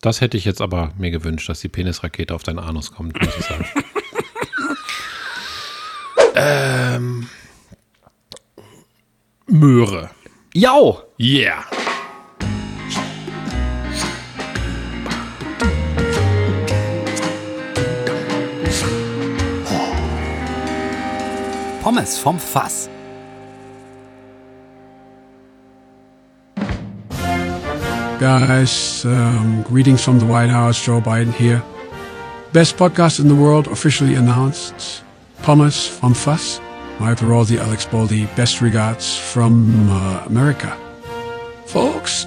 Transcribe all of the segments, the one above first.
Das hätte ich jetzt aber mir gewünscht, dass die Penisrakete auf deinen Anus kommt, muss ich sagen. ähm, Möhre. Jau! Yeah. Pommes vom Fass. Guys, um, greetings from the White House. Joe Biden here. Best podcast in the world officially announced. Thomas from Fuss. My Paroldi Alex Baldi. Best regards from uh, America. Folks.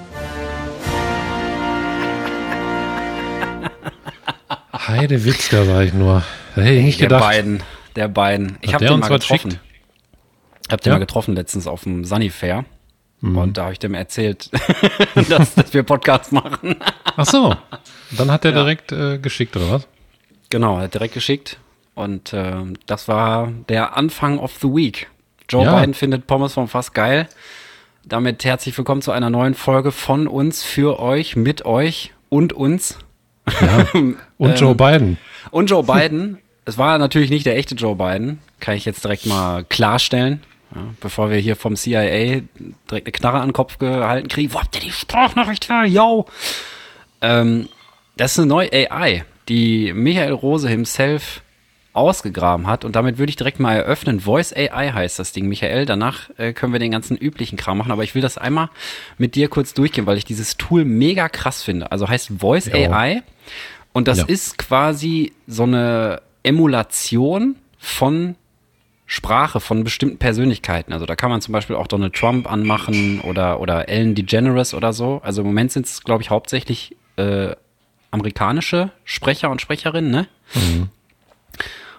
Heide Witzka, sag ich nur. Da hätte ich nicht Der gedacht. beiden. Der beiden. Ich Hat habe der den uns mal was getroffen. schickt? Ich habe den Ja. mal getroffen letztens auf dem Sunny Fair. Mhm. Und da habe ich dem erzählt, dass, dass wir Podcasts machen. Ach so. Dann hat er direkt äh, geschickt, oder was? Genau, er hat direkt geschickt. Und ähm, das war der Anfang of the Week. Joe Ja. Biden findet Pommes vom Fass geil. Damit herzlich willkommen zu einer neuen Folge von uns, für euch, mit euch und uns. Und Joe Biden. Und Joe Biden. es war natürlich nicht der echte Joe Biden. Kann ich jetzt direkt mal klarstellen. Ja, bevor wir hier vom CIA direkt eine Knarre an den Kopf gehalten kriegen. Wo habt ihr die Sprachnachricht her? Yo! Ähm, das ist eine neue AI, die Michael Rose himself ausgegraben hat. Und damit würde ich direkt mal eröffnen. Voice AI heißt das Ding, Michael. Danach äh, können wir den ganzen üblichen Kram machen. Aber ich will das einmal mit dir kurz durchgehen, weil ich dieses Tool mega krass finde. Also heißt Voice Ja. AI. Und das Ja. ist quasi so eine Emulation von Sprache von bestimmten Persönlichkeiten. Also da kann man zum Beispiel auch Donald Trump anmachen oder, oder Ellen DeGeneres oder so. Also im Moment sind es, glaube ich, hauptsächlich äh, amerikanische Sprecher und Sprecherinnen, ne?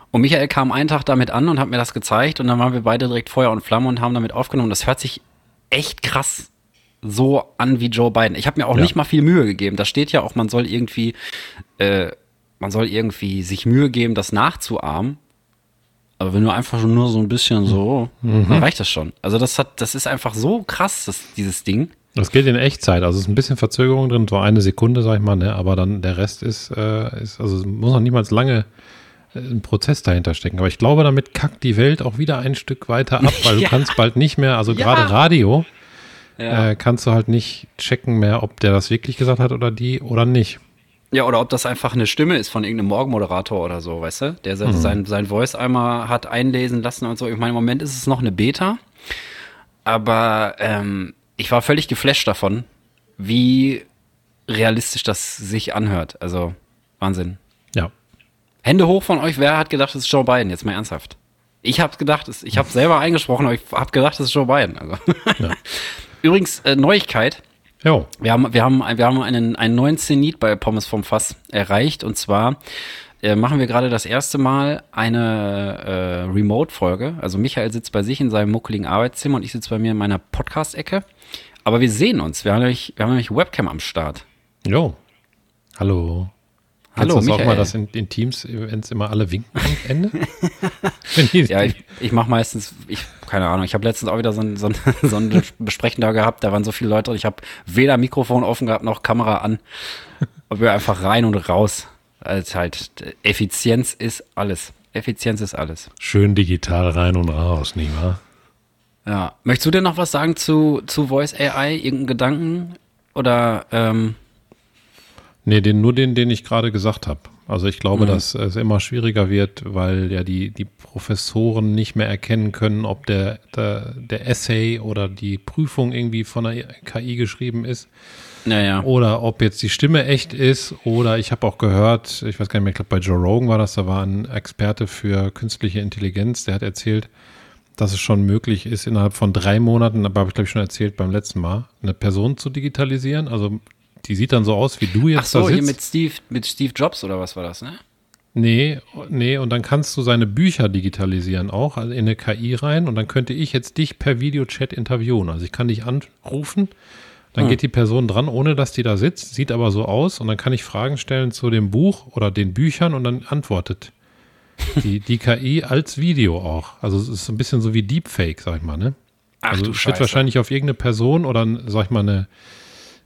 Und Michael kam einen Tag damit an und hat mir das gezeigt und dann waren wir beide direkt Feuer und Flamme und haben damit aufgenommen. Das hört sich echt krass so an wie Joe Biden. Ich habe mir auch Ja. nicht mal viel Mühe gegeben. Da steht ja auch, man soll irgendwie, äh, man soll irgendwie sich Mühe geben, das nachzuahmen. Aber wenn du einfach nur so ein bisschen so, dann reicht das schon. Also das hat, das ist einfach so krass, das, dieses Ding. Das geht in Echtzeit. Also es ist ein bisschen Verzögerung drin, so eine Sekunde, sag ich mal, ne? aber dann der Rest ist, äh, ist also es muss noch niemals lange äh, ein Prozess dahinter stecken. Aber ich glaube, damit kackt die Welt auch wieder ein Stück weiter ab, weil Ja. du kannst bald nicht mehr, also Ja. gerade Radio, Ja. äh, kannst du halt nicht checken mehr, ob der das wirklich gesagt hat oder die oder nicht. Ja, oder ob das einfach eine Stimme ist von irgendeinem Morgenmoderator oder so, weißt du? Der se- sein, sein Voice einmal hat einlesen lassen und so. Ich meine, im Moment ist es noch eine Beta. Aber ähm, ich war völlig geflasht davon, wie realistisch das sich anhört. Also, Wahnsinn. Ja. Hände hoch von euch, wer hat gedacht, es ist Joe Biden? Jetzt mal ernsthaft. Ich habe gedacht, ich habe selber eingesprochen, aber ich habe gedacht, es ist Joe Biden. Also. Übrigens, äh, Neuigkeit. Jo. Wir haben, wir haben, wir haben einen, einen neuen Zenit bei Pommes vom Fass erreicht. Und zwar äh, machen wir gerade das erste Mal eine äh, Remote-Folge. Also Michael sitzt bei sich in seinem muckeligen Arbeitszimmer und ich sitze bei mir in meiner Podcast-Ecke. Aber wir sehen uns. Wir haben nämlich, wir haben nämlich Webcam am Start. Jo. Hallo. Hallo, Kannst du das auch mal, dass in, in Teams-Events immer alle winken am Ende? Ja, ich, ich mache meistens, ich, keine Ahnung, ich habe letztens auch wieder so ein, so ein, so ein Besprechen da gehabt, da waren so viele Leute und ich habe weder Mikrofon offen gehabt noch Kamera an. Und wir einfach rein und raus. Also halt, Effizienz ist alles. Effizienz ist alles. Schön digital rein und raus, nicht wahr? Ja. Möchtest du denn noch was sagen zu, zu Voice AI? Irgendeinen Gedanken? Oder, ähm, Nee, den, nur den, den ich gerade gesagt habe. Also ich glaube, dass es immer schwieriger wird, weil ja die, die Professoren nicht mehr erkennen können, ob der, der, der Essay oder die Prüfung irgendwie von der KI geschrieben ist naja. oder ob jetzt die Stimme echt ist oder ich habe auch gehört, ich weiß gar nicht mehr, ich glaube bei Joe Rogan war das, da war ein Experte für künstliche Intelligenz, der hat erzählt, dass es schon möglich ist, innerhalb von drei Monaten, aber habe ich glaube ich schon erzählt beim letzten Mal, eine Person zu digitalisieren. Also die sieht dann so aus, wie du jetzt Ach so, da sitzt. hier mit Steve, mit Steve Jobs oder was war das, ne? Nee, nee, und dann kannst du seine Bücher digitalisieren auch, also in eine KI rein und dann könnte ich jetzt dich per Videochat interviewen. Also ich kann dich anrufen, dann geht die Person dran, ohne dass die da sitzt, sieht aber so aus und dann kann ich Fragen stellen zu dem Buch oder den Büchern und dann antwortet die, die KI als Video auch. Also es ist ein bisschen so wie Deepfake, sag ich mal, ne? Ach also du wird wahrscheinlich auf irgendeine Person oder, sag ich mal, eine,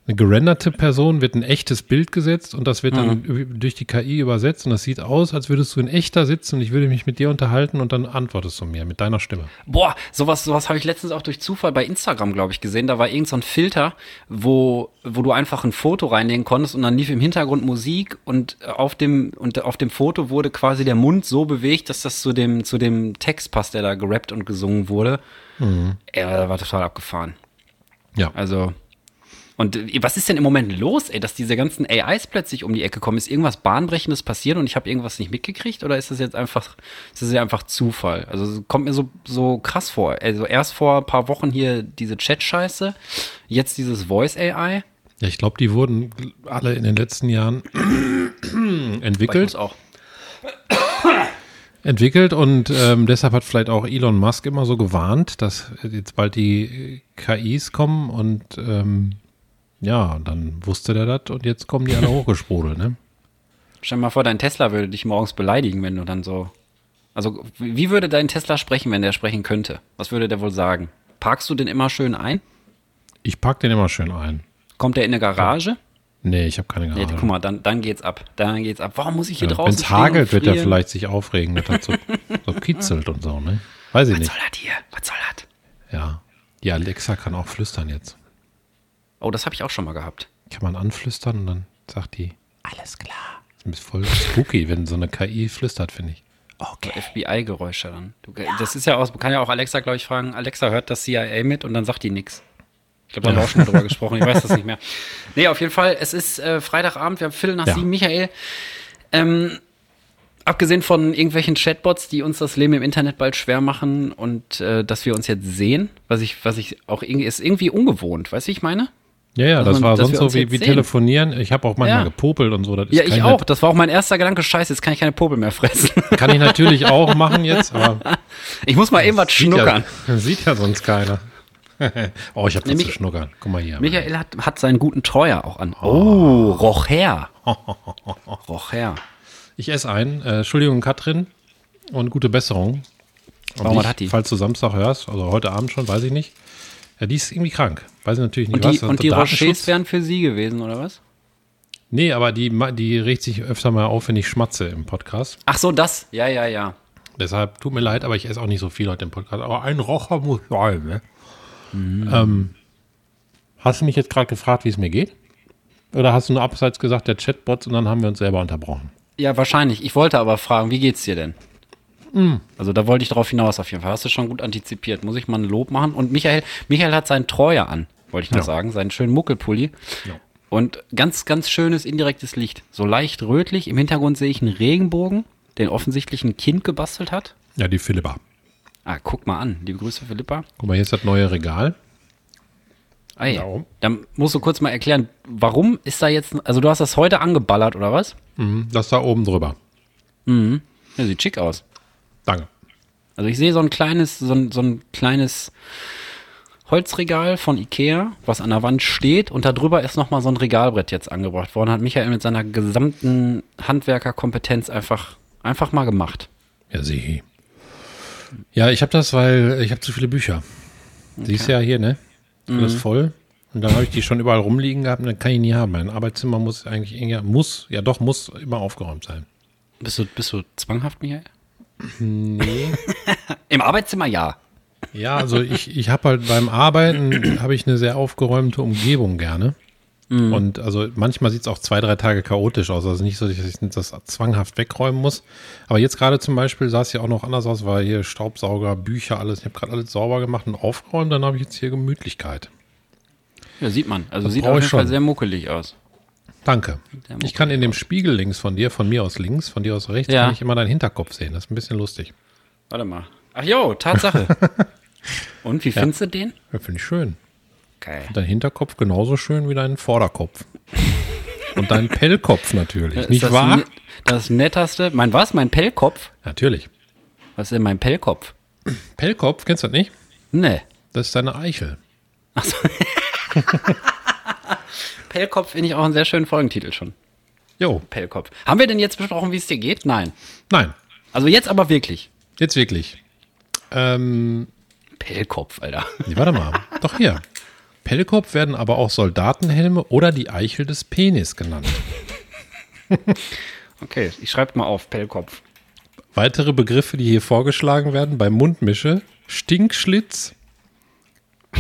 eine gerenderte Person wird ein echtes Bild gesetzt und das wird dann Mhm. durch die KI übersetzt und das sieht aus, als würdest du in echter sitzen und ich würde mich mit dir unterhalten und dann antwortest du mir mit deiner Stimme. Boah, sowas, sowas habe ich letztens auch durch Zufall bei Instagram, glaube ich, gesehen. Da war irgend so ein Filter, wo, wo du einfach ein Foto reinlegen konntest und dann lief im Hintergrund Musik und auf dem, und auf dem Foto wurde quasi der Mund so bewegt, dass das zu dem, zu dem Text passt, der da gerappt und gesungen wurde. Ey, das war total abgefahren. Ja. Also. Und äh, was ist denn im Moment los, ey, dass diese ganzen AIs plötzlich um die Ecke kommen? Ist irgendwas Bahnbrechendes passiert und ich habe irgendwas nicht mitgekriegt? Oder ist das jetzt einfach, ist das ja einfach Zufall? Also es kommt mir so, so krass vor. Also erst vor ein paar Wochen hier diese Chat-Scheiße, jetzt dieses Voice-AI. Ja, ich glaube, die wurden alle in den letzten Jahren entwickelt. auch. entwickelt und ähm, deshalb hat vielleicht auch Elon Musk immer so gewarnt, dass jetzt bald die KIs kommen und ähm, ja, dann wusste der das und jetzt kommen die alle hochgesprudelt, ne? Stell dir mal vor, dein Tesla würde dich morgens beleidigen, wenn du dann so. Also, wie würde dein Tesla sprechen, wenn der sprechen könnte? Was würde der wohl sagen? Parkst du den immer schön ein? Ich pack den immer schön ein. Kommt der in eine Garage? Nee, ich habe keine Nee, Garage. guck mal, dann, dann geht's ab. Dann geht's ab. Warum muss ich hier Wenn draußen es stehen hagelt, und wird er vielleicht sich aufregen, dass das so, so kitzelt und so, ne? Weiß ich Was nicht. soll das hier? Was soll das? Ja. Die Alexa kann auch flüstern jetzt. Oh, das habe ich auch schon mal gehabt. Kann man anflüstern und dann sagt die, alles klar. Das ist voll spooky, wenn so eine KI flüstert, finde ich. So FBI-Geräusche dann. Du, Das ist ja auch, man kann ja auch Alexa, glaube ich, fragen, Alexa hört das CIA mit und dann sagt die nix. Ich glaube, da haben wir auch schon drüber gesprochen, ich weiß das nicht mehr. Nee, auf jeden Fall, es ist äh, Freitagabend, wir haben Viertel nach Ja. sieben, Michael. Ähm, abgesehen von irgendwelchen Chatbots, die uns das Leben im Internet bald schwer machen und äh, dass wir uns jetzt sehen, was ich, was ich auch irgendwie, ist irgendwie ungewohnt, weißt du, wie ich meine? Ja, ja, das war sonst so wie, wie telefonieren. Ich habe auch manchmal Ja. gepopelt und so. Das ist Ja, ich auch. Das war auch mein erster Gedanke. Scheiße, jetzt kann ich keine Popel mehr fressen. Kann ich natürlich auch machen jetzt, aber Ich muss mal eben was schnuckern. Ja, sieht ja sonst keiner. oh, ich habe was zu schnuckern. Guck mal hier. Michael hat, hat seinen guten Treuer auch an. Oh, roch her. roch her. Ich esse ein. Äh, Entschuldigung, Katrin. Und gute Besserung. Warum, hat die? Falls du Samstag hörst, also heute Abend schon, weiß ich nicht. Ja, die ist irgendwie krank. Weiß ich natürlich nicht Und die, was. und die? Rochers wären für sie gewesen, oder was? Nee, aber die, die regt sich öfter mal auf, wenn ich schmatze im Podcast. Ach so, das. Ja, ja, ja. Deshalb tut mir leid, aber ich esse auch nicht so viel heute im Podcast. Aber ein Rocher muss sein, ne? Mhm. Ähm, hast du mich jetzt gerade gefragt, wie es mir geht? Oder hast du nur abseits gesagt, der Chatbots und dann haben wir uns selber unterbrochen? Ja, wahrscheinlich. Ich wollte aber fragen, wie geht's dir denn? Also da wollte ich darauf hinaus auf jeden Fall. Hast du schon gut antizipiert. Muss ich mal ein Lob machen? Und Michael, Michael hat seinen Treuer an, wollte ich noch Ja. sagen. Seinen schönen Muckelpulli. Ja. Und ganz, ganz schönes indirektes Licht. So leicht rötlich. Im Hintergrund sehe ich einen Regenbogen, den offensichtlich ein Kind gebastelt hat. Ja, die Philippa. Ah, guck mal an. Liebe Grüße, Philippa. Guck mal, hier ist das neue Regal. Ah, ja. Ja. Dann musst du kurz mal erklären, warum ist da jetzt, also du hast das heute angeballert, oder was? Mhm, das da oben drüber. Ja, sieht schick aus. Danke. Also ich sehe so ein kleines, so ein, so ein kleines Holzregal von Ikea, was an der Wand steht und da drüber ist nochmal so ein Regalbrett jetzt angebracht worden. Hat Michael mit seiner gesamten Handwerkerkompetenz einfach, einfach mal gemacht. Ja, sieh. Ja, ich habe das, weil ich habe zu viele Bücher. Siehst ja hier, ne? Alles Mhm. voll. Und dann habe ich die schon überall rumliegen gehabt und dann kann ich nie haben. Mein Arbeitszimmer muss eigentlich muss, ja doch, muss immer aufgeräumt sein. Bist du, bist du zwanghaft, Michael? Nee. Im Arbeitszimmer ja. Ja, also ich, ich habe halt beim Arbeiten habe ich eine sehr aufgeräumte Umgebung gerne. Und also manchmal sieht es auch zwei, drei Tage chaotisch aus. Also nicht so, dass ich das zwanghaft wegräumen muss. Aber jetzt gerade zum Beispiel sah es ja auch noch anders aus, war hier Staubsauger, Bücher, alles. Ich habe gerade alles sauber gemacht und aufgeräumt, dann habe ich jetzt hier Gemütlichkeit. Ja, sieht man. Also Das sieht auf jeden Fall sehr muckelig aus. Danke. Der Ich kann in dem Spiegel links von dir, von mir aus links, von dir aus rechts, Ja. kann ich immer deinen Hinterkopf sehen. Das ist ein bisschen lustig. Warte mal. Ach jo, Tatsache. Und wie findest du den? Ja, Finde ich schön. Geil. Dein Hinterkopf genauso schön wie dein Vorderkopf. Und dein Pellkopf natürlich, Ist nicht das wahr? ne- Das netteste. Mein was? Mein Pellkopf? Natürlich. Was ist denn mein Pellkopf? Pellkopf, kennst du das nicht? Nee. Das ist deine Eichel. Pellkopf finde ich auch einen sehr schönen Folgentitel schon. Jo, Pellkopf. Haben wir denn jetzt besprochen, wie es dir geht? Nein. nein, Also jetzt aber wirklich. jetzt wirklich. Ähm, Pellkopf, Alter. nee, warte mal. Doch hier. Pellkopf werden aber auch Soldatenhelme oder die Eichel des Penis genannt. Okay, ich schreibe mal auf, Pellkopf. Weitere Begriffe, die hier vorgeschlagen werden, bei Mundmische, Stinkschlitz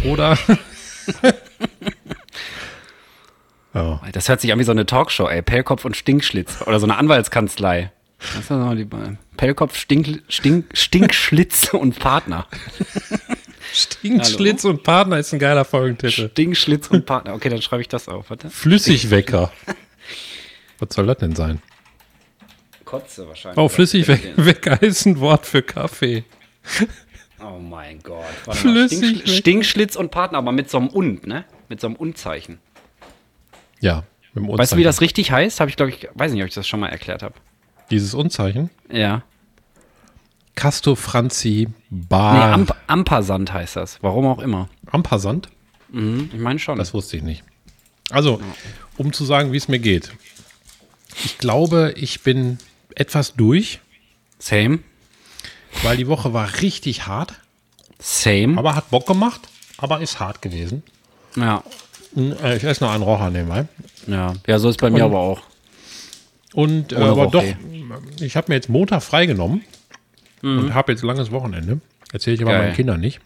oder ja. Das hört sich an wie so eine Talkshow, ey. Pellkopf und Stinkschlitz. Oder so eine Anwaltskanzlei. Das ist doch die Pellkopf, Stink, Stink, Stinkschlitz und Partner. Stinkschlitz und Partner ist ein geiler Folgentitel. Stinkschlitz und Partner. Okay, dann schreibe ich das auf. Warte. Flüssigwecker. Was soll das denn sein? Kotze wahrscheinlich. Oh, Flüssigwecker ist ein Wort für Kaffee. Oh mein Gott. Flüssig Stinkschl Stinkschlitz und Partner, aber mit so einem Und, ne? Mit so einem Und-Zeichen. Ja, mit dem Weißt du, wie das richtig heißt? Habe ich, glaube ich, weiß nicht, ob ich das schon mal erklärt habe. Dieses Unzeichen? Ja. Casto Franzi Nee, Bar. Amp Ampersand heißt das. Warum auch immer. Ampassant? Mhm, ich meine schon. Das wusste ich nicht. Also, um zu sagen, wie es mir geht. Ich glaube, ich bin etwas durch, Same. weil die Woche war richtig hart, Same. aber hat Bock gemacht, aber ist hart gewesen. Ja. Äh, Ich esse noch einen Raucher nebenbei. Ja. Ja, so ist bei mir Und- aber auch. Und äh, aber doch, ich habe mir jetzt Montag freigenommen und habe jetzt langes Wochenende. Erzähle ich aber Geil. meinen Kindern nicht.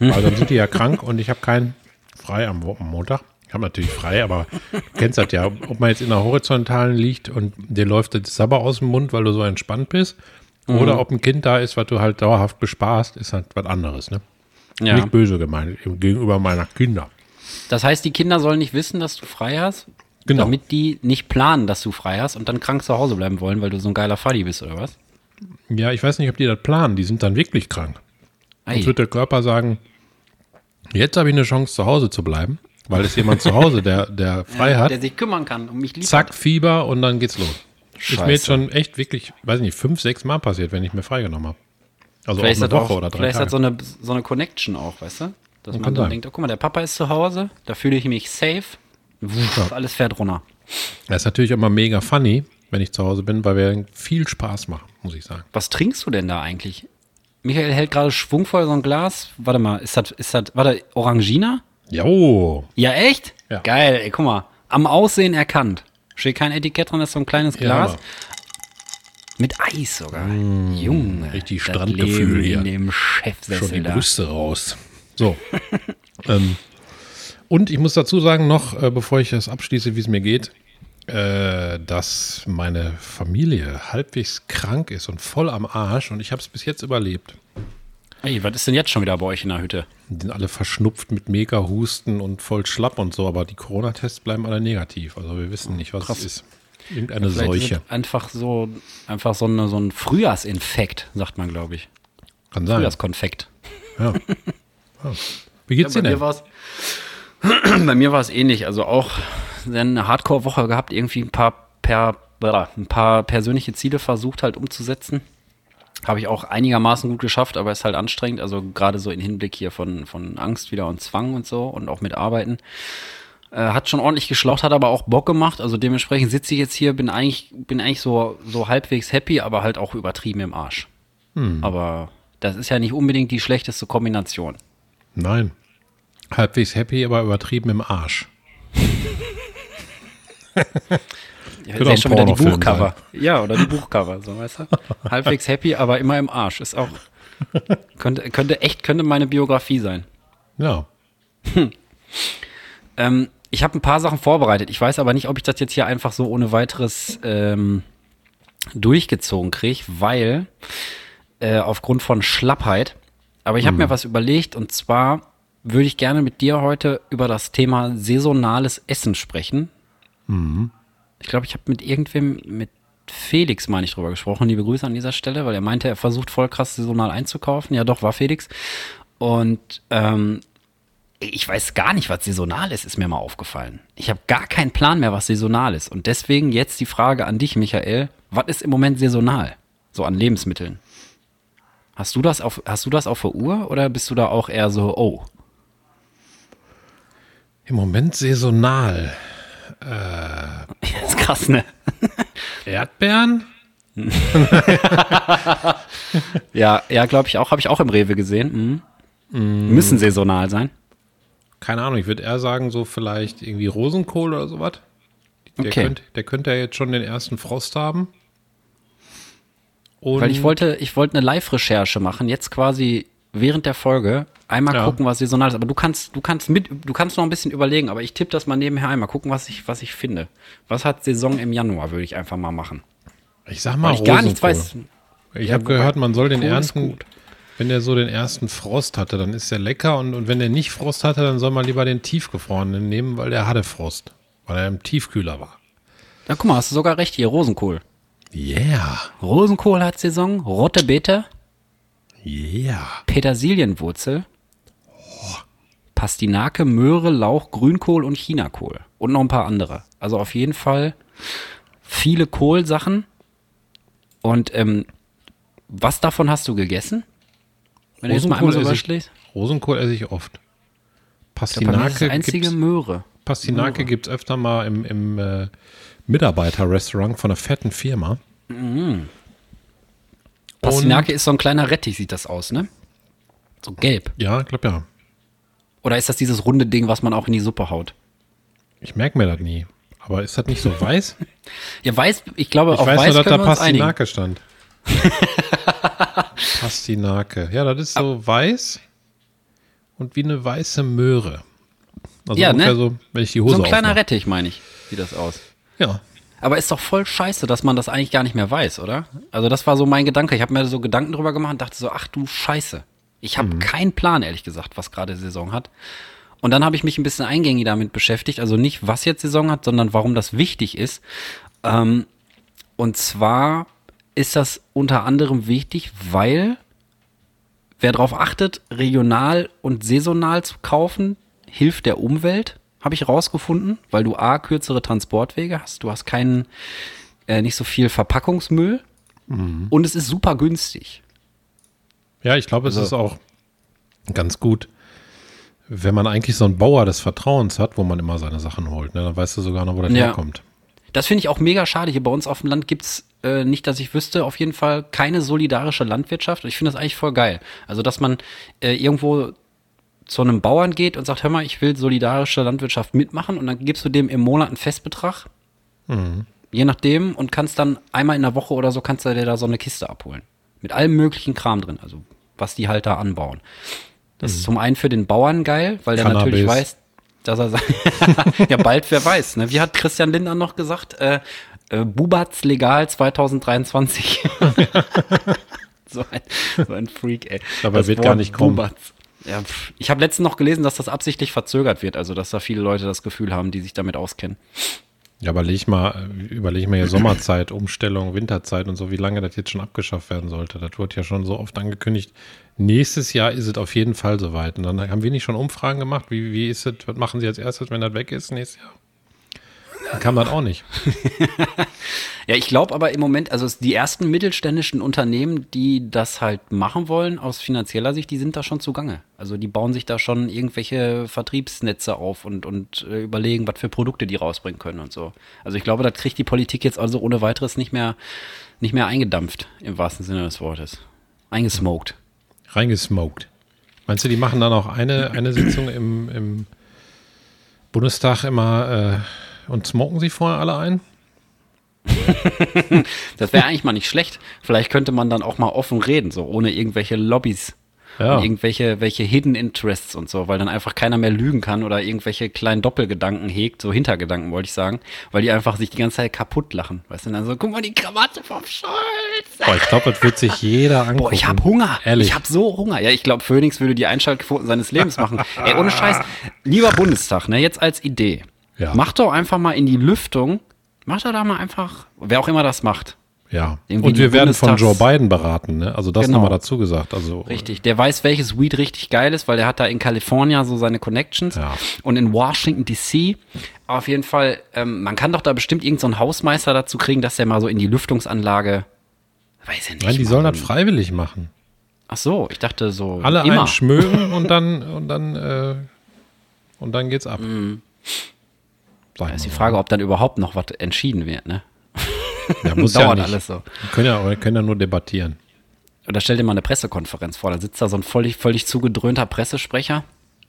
Weil dann sind die ja krank und ich habe keinen frei am, Montag. Ich habe natürlich frei, aber du kennst das ja, ob man jetzt in der Horizontalen liegt und dir läuft das Sabber aus dem Mund, weil du so entspannt bist. Oder ob ein Kind da ist, was du halt dauerhaft bespaßt, ist halt was anderes. Ne? Ja. Nicht böse gemeint, gegenüber meiner Kinder. Das heißt, die Kinder sollen nicht wissen, dass du frei hast, Genau. damit die nicht planen, dass du frei hast und dann krank zu Hause bleiben wollen, weil du so ein geiler Faddy bist, oder was? Ja, ich weiß nicht, ob die das planen. Die sind dann wirklich krank. Ei. Jetzt wird der Körper sagen, jetzt habe ich eine Chance, zu Hause zu bleiben, weil es jemand zu Hause, der, der frei hat. Der sich kümmern kann und mich liebt. Zack, Fieber und dann geht's los. Ist mir jetzt Scheiße. schon echt wirklich, weiß nicht, fünf, sechs Mal passiert, wenn ich mir freigenommen habe. Also Vielleicht auch eine Woche auch, oder drei vielleicht Tage. so eine, so eine Connection auch, weißt du? Dass man kann dann denkt, oh, guck mal, der Papa ist zu Hause, da fühle ich mich safe. Wuff, Alles fährt runter. Das ist natürlich immer mega funny, wenn ich zu Hause bin, weil wir viel Spaß machen, muss ich sagen. Was trinkst du denn da eigentlich? Michael hält gerade schwungvoll so ein Glas. Warte mal, ist das, ist das, warte, Orangina? Jo, Ja, echt? Ja. Geil, ey, guck mal. Am Aussehen erkannt. Steht kein Etikett dran, das ist so ein kleines Ja, Glas. Hammer. Mit Eis sogar. Junge. richtig Strandgefühl hier. In dem schon Chefsessel die da. Brüste raus. So. ähm, und ich muss dazu sagen noch, äh, bevor ich das abschließe, wie es mir geht, äh, dass meine Familie halbwegs krank ist und voll am Arsch und ich habe es bis jetzt überlebt. Ey, was ist denn jetzt schon wieder bei euch in der Hütte? Die sind alle verschnupft mit mega Husten und voll schlapp und so, aber die Corona-Tests bleiben alle negativ. Also wir wissen nicht, was Krass. es ist. Irgendeine ist Seuche. es Einfach so, einfach so, eine, so ein Frühjahrsinfekt, sagt man, glaube ich. Kann sein. Frühjahrskonfekt. Ja. Ja. Wie geht's bei dir mir denn? Bei mir war es ähnlich. Also auch eine Hardcore-Woche gehabt, irgendwie ein paar, per, ein paar persönliche Ziele versucht halt umzusetzen. Habe ich auch einigermaßen gut geschafft, aber ist halt anstrengend. Also gerade so in Hinblick hier von, von Angst wieder und Zwang und so und auch mit Arbeiten. Äh, hat schon ordentlich geschlaucht, hat aber auch Bock gemacht. Also dementsprechend sitze ich jetzt hier, bin eigentlich, bin eigentlich so, so halbwegs happy, aber halt auch übertrieben im Arsch. Aber das ist ja nicht unbedingt die schlechteste Kombination. Nein. Halbwegs happy, aber übertrieben im Arsch. Ja, das ist schon wieder die Buchcover. Ja, oder die Buchcover, so weißt du? Halbwegs happy, aber immer im Arsch. Ist auch. Könnte, könnte echt, könnte meine Biografie sein. Ja. Ähm, ich habe ein paar Sachen vorbereitet. Ich weiß aber nicht, ob ich das jetzt hier einfach so ohne weiteres ähm, durchgezogen kriege, weil äh, aufgrund von Schlappheit. Aber ich habe mir was überlegt und zwar würde ich gerne mit dir heute über das Thema saisonales Essen sprechen. Ich glaube, ich habe mit irgendwem, mit Felix, meine ich, drüber gesprochen. Liebe Grüße an dieser Stelle, weil er meinte, er versucht voll krass saisonal einzukaufen. Ja, doch, war Felix. Und ähm, ich weiß gar nicht, was saisonal ist, ist mir mal aufgefallen. Ich habe gar keinen Plan mehr, was saisonal ist. Und deswegen jetzt die Frage an dich, Michael. Was ist im Moment saisonal? So an Lebensmitteln. Hast du das auf, hast du das auf der Uhr oder bist du da auch eher so, oh? Im Moment saisonal. Das ist krass, ne? Erdbeeren? Ja, ja, glaube ich auch. Habe ich auch im Rewe gesehen. Mhm. Müssen saisonal sein. keine Ahnung, ich würde eher sagen, so vielleicht irgendwie Rosenkohl oder sowas. Der, Okay. könnte, der könnte ja jetzt schon den ersten Frost haben. Und Weil ich wollte, ich wollte eine Live-Recherche machen, jetzt quasi während der Folge einmal Ja. gucken, was saisonal ist. Aber du kannst, du kannst mit, du kannst noch ein bisschen überlegen, aber ich tippe das mal nebenher einmal, gucken, was ich, was ich finde. Was hat Saison im Januar, würde ich einfach mal machen. ich sag mal Weil ich gar nichts Rosenkohl. weiß. Ich Ja, habe gehört, man soll den Kohl gut. wenn der so den ersten Frost hatte, dann ist der lecker. Und, und wenn der nicht Frost hatte, dann soll man lieber den tiefgefrorenen nehmen, weil der hatte Frost. Weil er im Tiefkühler war. Ja, guck mal, hast du sogar recht hier, Rosenkohl. Yeah. Rosenkohl hat Saison, rote Beete, Yeah. Petersilienwurzel, Pastinake, Möhre, Lauch, Grünkohl und Chinakohl. Und noch ein paar andere. Also auf jeden Fall viele Kohlsachen. Und ähm, was davon hast du gegessen? Wenn du jetzt mal einmal so ich. Rosenkohl esse ich oft. Mir ist Pastinake einzige gibt's, Möhre. Pastinake gibt's öfter mal im, im äh, Mitarbeiterrestaurant von einer fetten Firma. Pastinake ist so ein kleiner Rettich, sieht das aus, ne? So gelb. Ja, ich glaube ja. Oder ist das dieses runde Ding, was man auch in die Suppe haut? Ich merke mir das nie. Aber ist das nicht so weiß? Ja, weiß, ich glaube, Ich auf weiß weiß nur, dass da. Pastinake stand. Pastinake. Ja, das ist so weiß und wie eine weiße Möhre. Also Ja, ungefähr ne? so, wenn ich die Hose So ein kleiner aufmache. Rettich, meine ich, sieht das aus. Ja. Aber ist doch voll scheiße, dass man das eigentlich gar nicht mehr weiß, oder? Also das war so mein Gedanke. Ich habe mir so Gedanken drüber gemacht und dachte so, ach du Scheiße. Ich habe keinen Plan, ehrlich gesagt, was gerade Saison hat. Und dann habe ich mich ein bisschen eingängig damit beschäftigt. Also nicht, was jetzt Saison hat, sondern warum das wichtig ist. Ähm, und zwar ist das unter anderem wichtig, weil wer darauf achtet, regional und saisonal zu kaufen, hilft der Umwelt, habe ich rausgefunden, weil du A, kürzere Transportwege hast, du hast keinen, äh, nicht so viel Verpackungsmüll und es ist super günstig. Ja, ich glaube, es Also- ist auch ganz gut, wenn man eigentlich so einen Bauer des Vertrauens hat, wo man immer seine Sachen holt. Ne? Dann weißt du sogar noch, wo das Ja. herkommt. Das finde ich auch mega schade. Hier bei uns auf dem Land gibt's äh, nicht, dass ich wüsste, auf jeden Fall keine solidarische Landwirtschaft. Ich finde das eigentlich voll geil. Also, dass man äh, irgendwo zu einem Bauern geht und sagt, hör mal, ich will solidarische Landwirtschaft mitmachen und dann gibst du dem im Monat einen Festbetrag. Je nachdem und kannst dann einmal in der Woche oder so kannst du dir da so eine Kiste abholen. Mit allem möglichen Kram drin, also was die halt da anbauen. Das ist zum einen für den Bauern geil, weil der Cannabis. natürlich weiß, dass er ja bald, wer weiß. Ne? Wie hat Christian Lindner noch gesagt? Äh, äh, Bubatz legal 2023. so, ein, so ein Freak, ey. Aber Das wird Wort gar nicht kommen. Bubatz. Ja, ich habe letztens noch gelesen, dass das absichtlich verzögert wird, also dass da viele Leute das Gefühl haben, die sich damit auskennen. Ja, überleg mal, äh, überleg mal hier Sommerzeit, Umstellung, Winterzeit und so, wie lange das jetzt schon abgeschafft werden sollte. Das wird ja schon so oft angekündigt. Nächstes Jahr ist es auf jeden Fall soweit. Und dann haben wir nicht schon Umfragen gemacht. Wie, wie ist es, was machen sie als erstes, wenn das weg ist nächstes Jahr? Kann man auch nicht. Ja, ich glaube aber im Moment, also die ersten mittelständischen Unternehmen, die das halt machen wollen, aus finanzieller Sicht, die sind da schon zugange. Also die bauen sich da schon irgendwelche Vertriebsnetze auf und, und äh, überlegen, was für Produkte die rausbringen können und so. Also ich glaube, das kriegt die Politik jetzt also ohne weiteres nicht mehr, nicht mehr eingedampft, im wahrsten Sinne des Wortes. Eingesmoked. Reingesmoked. Meinst du, die machen dann auch eine, eine Sitzung im, im Bundestag immer äh, und smoken sie vorher alle ein? Das wäre eigentlich mal nicht schlecht. Vielleicht könnte man dann auch mal offen reden, so ohne irgendwelche Lobbys. Ja. Irgendwelche welche Hidden Interests und so, weil dann einfach keiner mehr lügen kann oder irgendwelche kleinen Doppelgedanken hegt, so Hintergedanken wollte ich sagen, weil die einfach sich die ganze Zeit kaputt lachen. Weißt du, dann so, guck mal die Krawatte vom Scholz. Boah, ich glaube, das wird sich jeder angucken. Boah, ich hab Hunger. Ehrlich. Ich hab so Hunger. Ja, ich glaube, Phoenix würde die Einschaltquoten seines Lebens machen. Ey, ohne Scheiß. Lieber Bundestag, ne, jetzt als Idee. Ja. Mach doch einfach mal in die Lüftung, mach doch da mal einfach, wer auch immer das macht. Ja. Irgendwie Und wir werden von Joe Biden beraten, ne? Also das Genau. nochmal dazu gesagt. Also Richtig, der weiß, welches Weed richtig geil ist, weil der hat da in Kalifornien so seine Connections Ja. und in Washington DC. Auf jeden Fall, ähm, man kann doch da bestimmt irgendeinen so Hausmeister dazu kriegen, dass der mal so in die Lüftungsanlage, weiß ja nicht. Nein, die sollen so das freiwillig machen. Ach so, ich dachte so Alle immer. einschmögen und dann und dann äh, und dann geht's ab. Sag Da ist die mal. Frage, ob dann überhaupt noch was entschieden wird, ne? Ja, muss ja Dauert nicht. alles so. Wir können ja, wir können ja nur debattieren. Oder stell dir mal eine Pressekonferenz vor, da sitzt da so ein völlig, völlig zugedröhnter Pressesprecher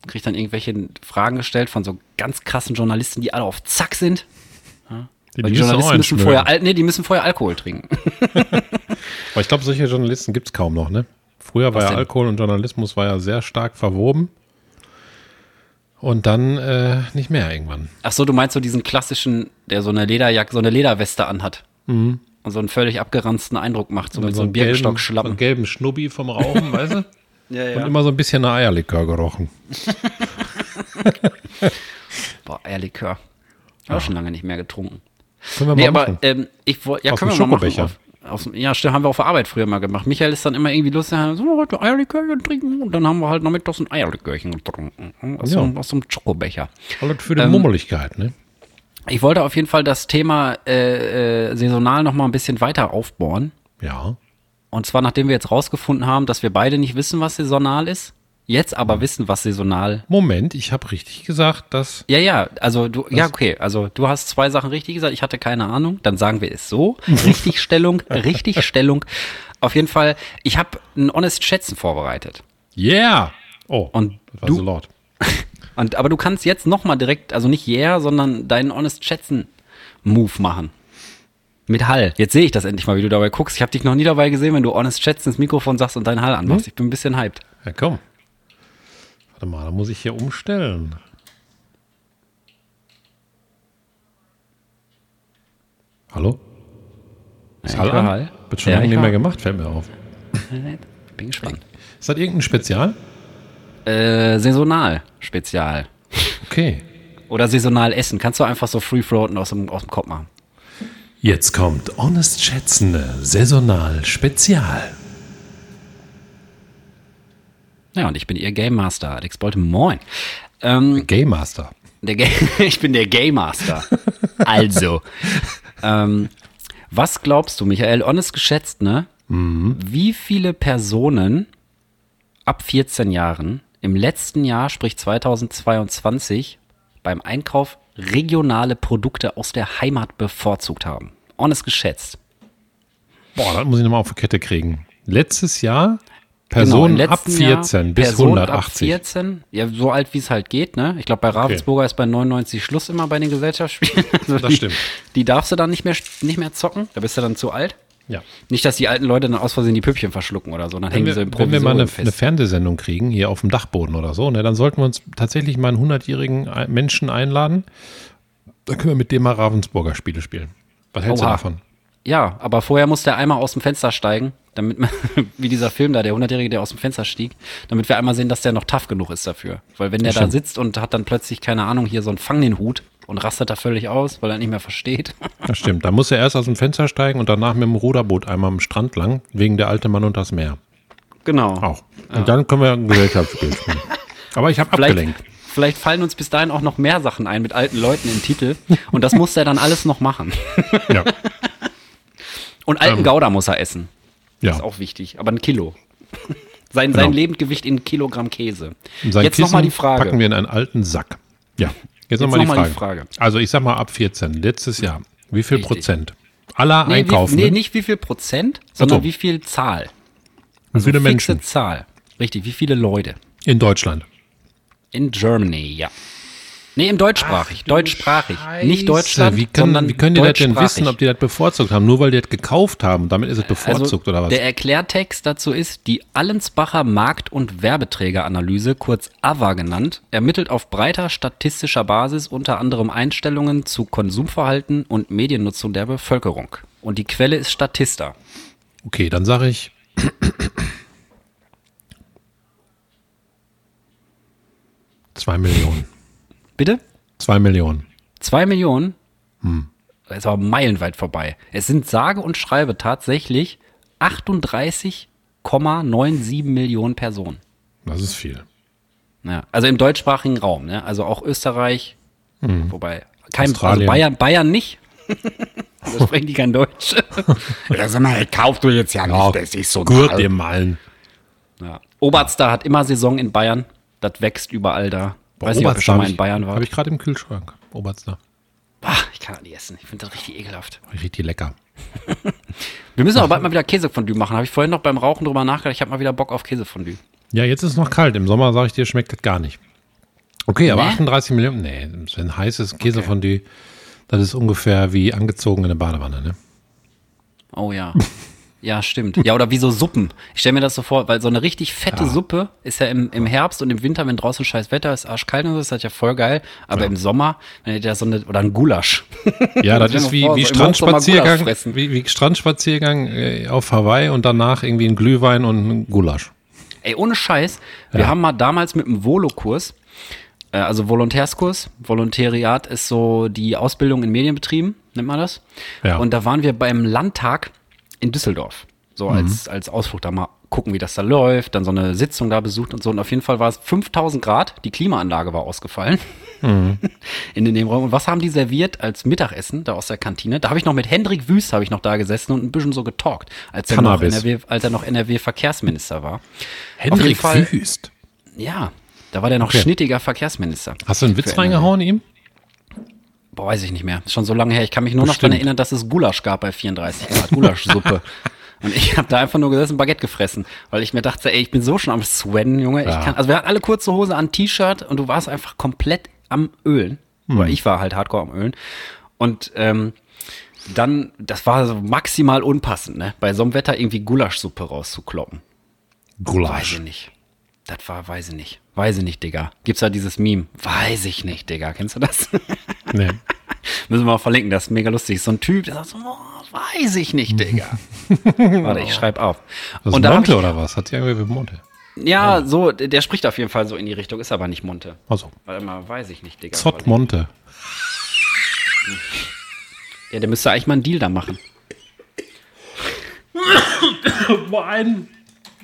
kriege dann irgendwelche Fragen gestellt von so ganz krassen Journalisten, die alle auf Zack sind. Die, die die Journalisten müssen vorher, Al nee, die müssen vorher Alkohol trinken. Aber ich glaube, solche Journalisten gibt es kaum noch, ne? Früher war Was ja denn? Alkohol und Journalismus war ja sehr stark verwoben. Und dann äh, nicht mehr irgendwann. Ach so, du meinst so diesen klassischen, der so eine Lederjacke, so eine Lederweste anhat. Und so einen völlig abgeranzten Eindruck macht, so mit so einem so Birkenstock-Schlappen. einen gelben Schnubbi vom Rauchen, weißt du? Ja, Und immer so ein bisschen nach Eierlikör gerochen. Boah, Eierlikör. Auch schon lange nicht mehr getrunken. Können wir Nee, mal aber machen. ähm, ich wollte, ja, Aus können wir mal machen. Auf, aus, ja, stimmt, haben wir auf der Arbeit früher mal gemacht. Michael ist dann immer irgendwie lustig, so heute Eierlikörchen trinken und dann haben wir halt noch mittags ein Eierlikörchen getrunken. Aus, so, Ja. einem- aus so einem Schokobecher. Alles für die ähm, Mummeligkeit, ne? Ich wollte auf jeden Fall das Thema äh, äh, saisonal noch mal ein bisschen weiter aufbohren. Ja. Und zwar, nachdem wir jetzt rausgefunden haben, dass wir beide nicht wissen, was saisonal ist, jetzt Hm. aber wissen, was saisonal Moment, ich habe richtig gesagt, dass. Ja, ja, also du, ja, okay, also du hast zwei Sachen richtig gesagt, ich hatte keine Ahnung, dann sagen wir es so. Richtigstellung, Richtigstellung. Auf jeden Fall, ich habe ein Honest Schätzen vorbereitet. Yeah! Oh, Und das war du- so laut. Und, aber du kannst jetzt nochmal direkt, also nicht yeah, sondern deinen Honest Schätzen Move machen. Mit Hall. Jetzt sehe ich das endlich mal, wie du dabei guckst. Ich habe dich noch nie dabei gesehen, wenn du Honest Schätzen ins Mikrofon sagst und deinen Hall anmachst. Ich bin ein bisschen hyped. Ja, komm. Warte mal, da muss ich hier umstellen. Hallo? Ist Ja, Hall an? Wird schon Ja, lange ich nicht mehr gemacht, fällt mir auf. Bin gespannt. Ist das irgendein Spezial? Äh, saisonal, Spezial. Okay. Oder saisonal essen. Kannst du einfach so free floaten aus dem, aus dem Kopf machen. Jetzt kommt Honest Schätzende Saisonal Spezial. Ja, und ich bin ihr Game Master, Alex Bolte. Moin. Ähm, Game Master. Ga ich bin der Game Master. also, ähm, was glaubst du, Michael, honest geschätzt, ne? Wie viele Personen ab 14 Jahren im letzten Jahr, sprich 2022, beim Einkauf regionale Produkte aus der Heimat bevorzugt haben? Honest geschätzt. Boah, das muss ich nochmal auf die Kette kriegen. Letztes Jahr Personen im ab letzten Jahr 14 bis Personen Ab 180. 14, ja, so alt wie es halt geht, ne? Ich glaube, bei Ravensburger ist bei 99 Schluss immer bei den Gesellschaftsspielen. Also Das die, stimmt. Die darfst du dann nicht mehr, nicht mehr zocken, da bist du dann zu alt. Ja. Nicht, dass die alten Leute dann aus Versehen die Püppchen verschlucken oder so, dann Wenn hängen wir, sie im wenn wir mal eine, Provisorium eine. Fernsehsendung kriegen, hier auf dem Dachboden oder so, ne, dann sollten wir uns tatsächlich mal einen 100-jährigen Ei- Menschen einladen. Dann können wir mit dem mal Ravensburger Spiele spielen. Was hältst Oha. du davon? Ja, aber vorher muss der einmal aus dem Fenster steigen, damit man, wie dieser Film da, der 100-Jährige, der aus dem Fenster stieg, damit wir einmal sehen, dass der noch tough genug ist dafür. Weil wenn der da Stimmt. sitzt und hat dann plötzlich, keine Ahnung, hier so einen Fang den Hut und rastet da völlig aus, weil er nicht mehr versteht. Das stimmt. Da muss er erst aus dem Fenster steigen und danach mit dem Ruderboot einmal am Strand lang, wegen der alte Mann und das Meer. Genau. Auch. Und dann können wir ein Gesellschaftsspiel spielen. Aber ich habe abgelenkt. vielleicht fallen uns bis dahin auch noch mehr Sachen ein mit alten Leuten im Titel. Und das muss er dann alles noch machen. Ja. Und alten Gouda muss er essen. ja. Ist auch wichtig. Aber ein Kilo. Sein, sein Genau. Lebendgewicht in Kilogramm Käse. Sein Jetzt nochmal die Frage. Packen wir in einen alten Sack. Ja. Jetzt, noch nochmal mal die, die Frage. Frage. Also ich sag mal ab 14, letztes Jahr. Wie viel Richtig. Prozent? Aller nee, Einkaufen. Nee, nicht wie viel Prozent, sondern wie viel Zahl. Wie viele Menschen Zahl. Richtig, wie viele Leute. in Deutschland? In Germany, ja. Nee, im deutschsprachig. deutschsprachig. Nicht Deutschland, Wie können, sondern wie können die das denn wissen, ob die das bevorzugt haben? Nur weil die das gekauft haben, damit ist es bevorzugt oder was? Also, Der Erklärtext dazu ist, die Allensbacher Markt- und Werbeträgeranalyse, kurz AVA genannt, ermittelt auf breiter statistischer Basis unter anderem Einstellungen zu Konsumverhalten und Mediennutzung der Bevölkerung. Und die Quelle ist Statista. Okay, dann sage ich. Zwei Millionen. Bitte? Zwei Millionen. Zwei Millionen? Hm. Das ist aber meilenweit vorbei. Es sind sage und schreibe tatsächlich 38,97 Millionen Personen. Das ist viel. Ja, also im deutschsprachigen Raum, ne? Also auch Österreich, wobei kein also Hm. Bayern, Bayern nicht. da sprechen die kein Deutsch. Ja, sag mal, kauf du jetzt ja nicht, das ist so toll. dir malen. ja. Oberster hat immer Saison in Bayern. Das wächst überall da. Weiß nicht, ob ihr Oberster schon mal in ich- Bayern Habe wart. ich gerade im Kühlschrank. Oberster. Ah, ich kann das nicht essen. Ich finde das richtig ekelhaft. Richtig lecker. Wir müssen aber bald mal wieder Käsefondue machen. Habe ich vorhin noch beim Rauchen drüber nachgedacht. Ich habe mal wieder Bock auf Käsefondue. Ja, jetzt ist es noch kalt. Im Sommer, sage ich dir, schmeckt das gar nicht. Okay, aber Nee? 38 Millionen, nee, ein heißes Käsefondue, das ist ungefähr wie angezogen in der Badewanne, ne? Oh ja. Ja, stimmt. Ja, oder wie so Suppen. Ich stelle mir das so vor, weil so eine richtig fette Suppe ist ja im, im Herbst und im Winter, wenn draußen scheiß Wetter ist, arschkalt und so, ist das ja voll geil. Aber im Sommer, wenn ihr da so eine, oder ein Gulasch. Ja, das Stell ist wie, vor, wie so Strandspaziergang, wie, wie Strandspaziergang äh, auf Hawaii und danach irgendwie ein Glühwein und ein Gulasch. Ey, ohne Scheiß, wir haben mal damals mit einem Volo-Kurs, äh, also Volontärskurs, Volontariat ist so die Ausbildung in Medienbetrieben, nennt man das. Ja. Und da waren wir beim Landtag in Düsseldorf, so als, als Ausflug da mal gucken, wie das da läuft, dann so eine Sitzung da besucht und so. Und auf jeden Fall war es 5000 Grad, die Klimaanlage war ausgefallen in den Nebenräumen. Und was haben die serviert als Mittagessen da aus der Kantine? Da habe ich noch mit Hendrik Wüst habe ich noch da gesessen und ein bisschen so getalkt, als er, noch. NRW, als er noch NRW-Verkehrsminister war. Hendrik Fall- Wüst. ja, da war der noch Okay. schnittiger Verkehrsminister. Hast du einen Witz reingehauen ihm? Boah, weiß ich nicht mehr. Ist schon so lange her. Ich kann mich nur noch Bestimmt. daran erinnern, dass es Gulasch gab bei 34 Grad. Gulaschsuppe. Und ich habe da einfach nur gesessen, Baguette gefressen, weil ich mir dachte, ey, ich bin so schon am Sweaten, Junge. Ich Ja. kann, also wir hatten alle kurze Hose an T-Shirt und du warst einfach komplett am Ölen. Hm. Oder ich war halt hardcore am Ölen. Und ähm, dann, das war so maximal unpassend, ne? Bei so einem Wetter irgendwie Gulaschsuppe rauszukloppen. Weiß Gulasch. ich nicht. Das war, weiß ich nicht. Weiß ich nicht, Digga. Gibt's da dieses Meme? Weiß ich nicht, Digga. Kennst du das? Nee. Müssen wir mal verlinken, das ist mega lustig. So ein Typ, der sagt so, oh, weiß ich nicht, Digga. Warte, ich schreibe auf. Das ist Monte ich, oder was? Hat sie irgendwie mit Monte? Ja, so, der der spricht auf jeden Fall so in die Richtung, ist aber nicht Monte. Also, Warte mal, weiß ich nicht, Digga. Zott Monte. Ja, der müsste eigentlich mal einen Deal da machen. Boah, ein.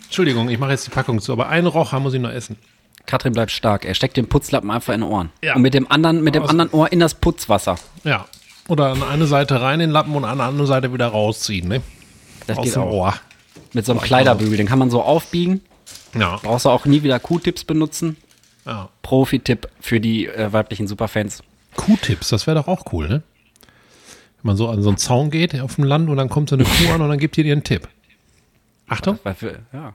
Entschuldigung, ich mache jetzt die Packung zu, aber einen Rocher muss ich noch essen. Katrin bleibt stark. Er steckt den Putzlappen einfach in den Ohren. Ja. Und mit dem anderen, mit dem anderen Ohr in das Putzwasser. Ja. Oder an eine Seite rein in den Lappen und an der anderen Seite wieder rausziehen, ne? Das Aus geht dem auch. Ohr. Mit so einem Kleiderbügel. Den kann man so aufbiegen. Ja. Brauchst du auch nie wieder Q-Tips benutzen. ja. Profi-Tipp für die äh, weiblichen Superfans. Q-Tips, das wäre doch auch cool, ne? Wenn man so an so einen Zaun geht auf dem Land und dann kommt so eine Kuh an und dann gibt die dir einen Tipp. Achtung. Für, ja.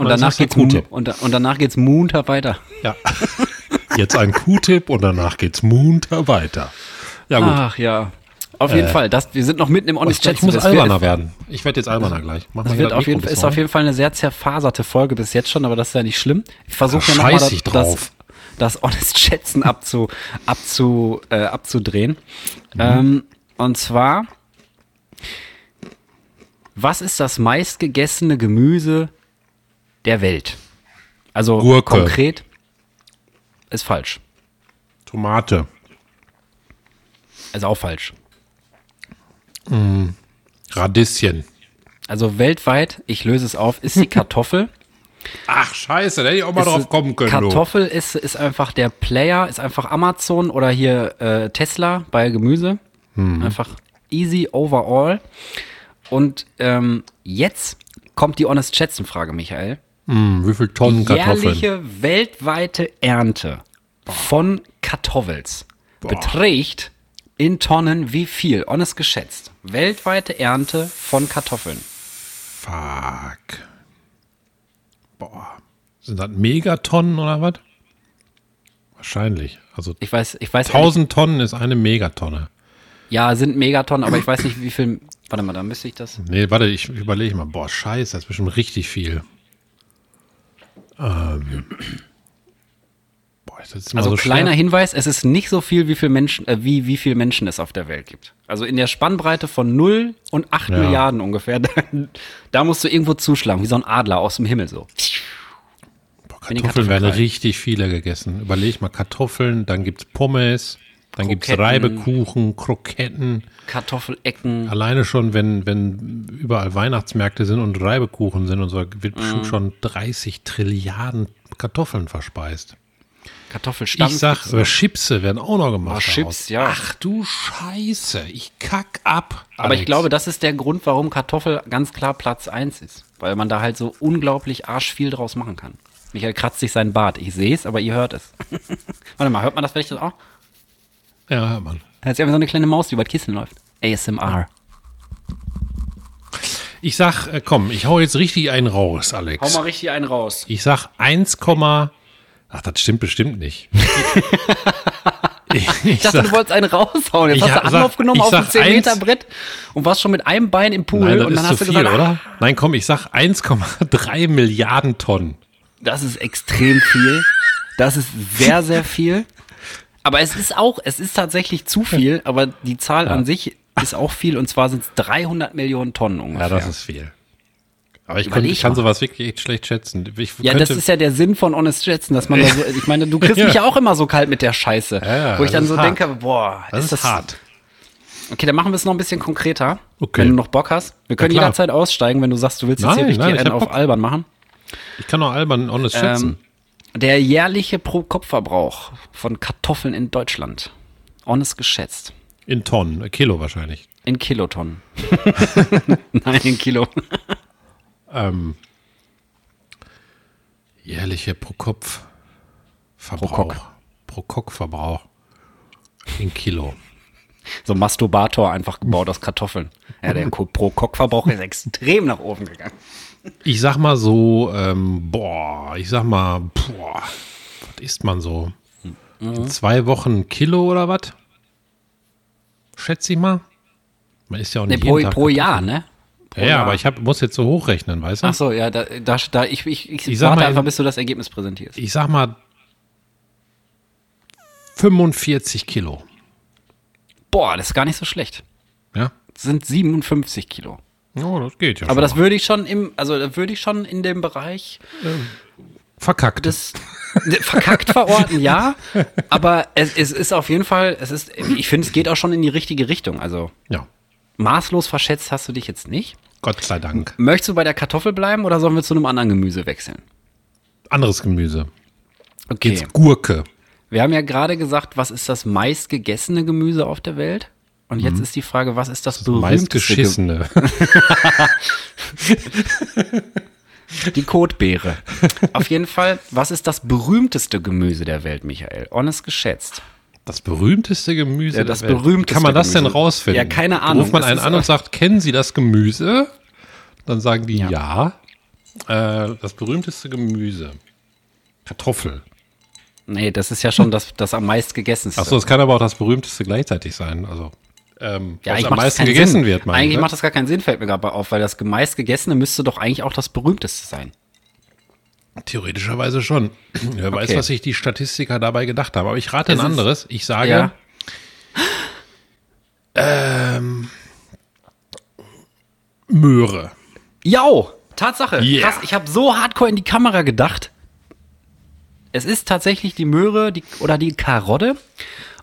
Und danach geht's und, und danach geht's munter weiter. Ja. Jetzt ein Q-Tipp und danach geht's munter weiter. Ja, gut. Ach ja. Auf jeden Fall, das, wir sind noch mitten im Honest Chat. ich muss alberner werden. Ich werde jetzt alberner gleich. Mach Das mal wird auf jeden, ist auf jeden Fall eine sehr zerfaserte Folge bis jetzt schon, aber das ist ja nicht schlimm. Ich versuche ja nochmal das, das, das Honest Schätzen abzu, abzu, äh, abzudrehen. Mhm. Ähm, und zwar, was ist das meistgegessene Gemüse der Welt? Also Gurke. konkret ist falsch. Tomate. Ist auch falsch. Radieschen. Also weltweit, ich löse es auf, ist die Kartoffel. Ach, scheiße, da hätte ich auch mal Ist- drauf kommen können. du. Kartoffel ist, ist einfach der Player, ist einfach Amazon oder hier äh, Tesla bei Gemüse. Hm. Einfach easy overall. Und ähm, jetzt kommt die Honest Schätzen Frage, Michael. Hm, wie viel Tonnen Kartoffeln? Jährliche weltweite Ernte von Kartoffels beträgt in Tonnen wie viel? Honest geschätzt. Weltweite Ernte von Kartoffeln. Fuck. Boah. Sind das Megatonnen oder was? Wahrscheinlich. Also Ich weiß, ich weiß 1000 Tonnen ist eine Megatonne. Ja, sind Megatonnen, aber ich weiß nicht, wie viel. Warte mal, da müsste ich das. Nee, warte, ich überlege mal. Boah, scheiße, das ist bestimmt richtig viel. Ähm. Boah, Also so kleiner schwer. Hinweis, es ist nicht so viel, wie viel Menschen, äh, wie, wie viel Menschen es auf der Welt gibt. Also in der Spannbreite von 0 und 8 Ja. Milliarden ungefähr. Da, da musst du irgendwo zuschlagen, wie so ein Adler aus dem Himmel so. Boah, Kartoffeln werden richtig viele gegessen. Überleg mal, Kartoffeln, dann gibt's Pommes, dann gibt's Kroketten. Reibekuchen, Kroketten. Kartoffelecken. Alleine schon, wenn, wenn überall Weihnachtsmärkte sind und Reibekuchen sind und so, wird Mhm. bestimmt schon 30 Trilliarden Kartoffeln verspeist. Kartoffelstampf. Ich sag, äh. Chipse werden auch noch gemacht. Oh, Chips, ja. Ach du Scheiße, ich kack ab. aber ich Alex. glaube, das ist der Grund, warum Kartoffel ganz klar Platz 1 ist. Weil man da halt so unglaublich arschviel draus machen kann. Michael kratzt sich seinen Bart. Ich sehe es, aber ihr hört es. Warte mal, hört man das vielleicht auch? Ja, Mann. Da ist ja so eine kleine Maus, die über das Kissen läuft. ASMR. Ich sag, äh, komm, ich hau jetzt richtig einen raus, Alex. Hau mal richtig einen raus. Ich sag Ach, das stimmt bestimmt nicht. ich, Ich dachte, du wolltest einen raushauen. Jetzt Ich hast sag- du Anlauf genommen ich auf ein sag 10 Meter. Brett und warst schon mit einem Bein im Pool Nein, das und dann ist hast zu du viel, gesagt, ah, oder? Nein, komm, ich sag 1,3 Milliarden Tonnen. Das ist extrem viel. Das ist sehr, sehr viel. Aber es ist auch, es ist tatsächlich zu viel, aber die Zahl an sich ist auch viel und zwar sind es 300 Millionen Tonnen ungefähr. Ja, das ist viel. Aber ich, könnte, ich kann sowas wirklich echt schlecht schätzen. Ich Ja, das ist ja der Sinn von Honest Schätzen, dass man da so, ich meine, du kriegst Ja. mich ja auch immer so kalt mit der Scheiße, Ja, wo ich das dann so hart. denke, boah, das ist, hart. Okay, dann machen wir es noch ein bisschen konkreter, Okay. wenn du noch Bock hast. Wir können jederzeit aussteigen, wenn du sagst, du willst jetzt Nein, hier richtig nein, auf Bock. albern machen. Ich kann auch albern honest schätzen. Der jährliche Pro-Kopf-Verbrauch von Kartoffeln in Deutschland, honest geschätzt, In Tonnen, äh, Kilo wahrscheinlich. in Kilotonnen. Nein, in Kilo. Ähm, jährliche pro Kopf Verbrauch. Pro. In Kilo. So Masturbator einfach gebaut aus Kartoffeln. Ja, der Ko- Pro-Kopf-Verbrauch ist extrem nach oben gegangen. Ich sag mal so, ähm, boah, ich sag mal, boah, was isst man so? In zwei Wochen ein Kilo oder was? Schätze ich mal. Man isst ja auch nicht pro, jeden Tag pro Jahr, ne? Pro Ja, Jahr. aber ich hab, muss jetzt so hochrechnen, weißt du? Ach so, ja, da, da, da ich, ich, ich, Ich sag warte mal, einfach, in- bis du das Ergebnis präsentierst. Ich sag mal 45 Kilo. Boah, das ist gar nicht so schlecht. Ja? Das sind 57 Kilo. Oh, das geht ja. Aber schon das würde ich schon im, also da würde ich schon in dem Bereich verkackt. des verkackt verorten, ja. Aber es, es ist auf jeden Fall, es ist, ich finde, es geht auch schon in die richtige Richtung. Also ja. maßlos verschätzt hast du dich jetzt nicht. Gott sei Dank. Möchtest du bei der Kartoffel bleiben oder sollen wir zu einem anderen Gemüse wechseln? Anderes Gemüse. Okay. Jetzt Gurke. Wir haben ja gerade gesagt, was ist das meistgegessene Gemüse auf der Welt? Und jetzt ist die Frage, was ist das, Meist berühmteste. Die Kotbeere. Auf jeden Fall, was ist das berühmteste Gemüse der Welt, Michael? Honest geschätzt. Das berühmste Gemüse. Ja, das der Welt. berühmteste kann man das denn Gemüse. rausfinden? Ja, keine Ahnung. Ruft man Das einen an und sagt, kennen Sie das Gemüse? Dann sagen die ja. Äh, das berühmteste Gemüse. Kartoffel. Nee, das ist ja schon das, das am meist gegessenste. Achso, es kann aber auch das berühmteste gleichzeitig sein. Also, ähm, ja, was eigentlich am macht das meisten gegessen Sinn. wird, meine Eigentlich ich. ne? macht das gar keinen Sinn, fällt mir gerade auf, weil das meist gegessene müsste doch eigentlich auch das berühmteste sein. Theoretischerweise schon. Wer weiß, Okay. was sich die Statistiker dabei gedacht haben. Aber ich rate ein Es ist- anderes. Ich sage, Ja. Möhre. Jau, Tatsache. Yeah. Krass, ich habe so hardcore in die Kamera gedacht. Es ist tatsächlich die Möhre die, oder die Karotte.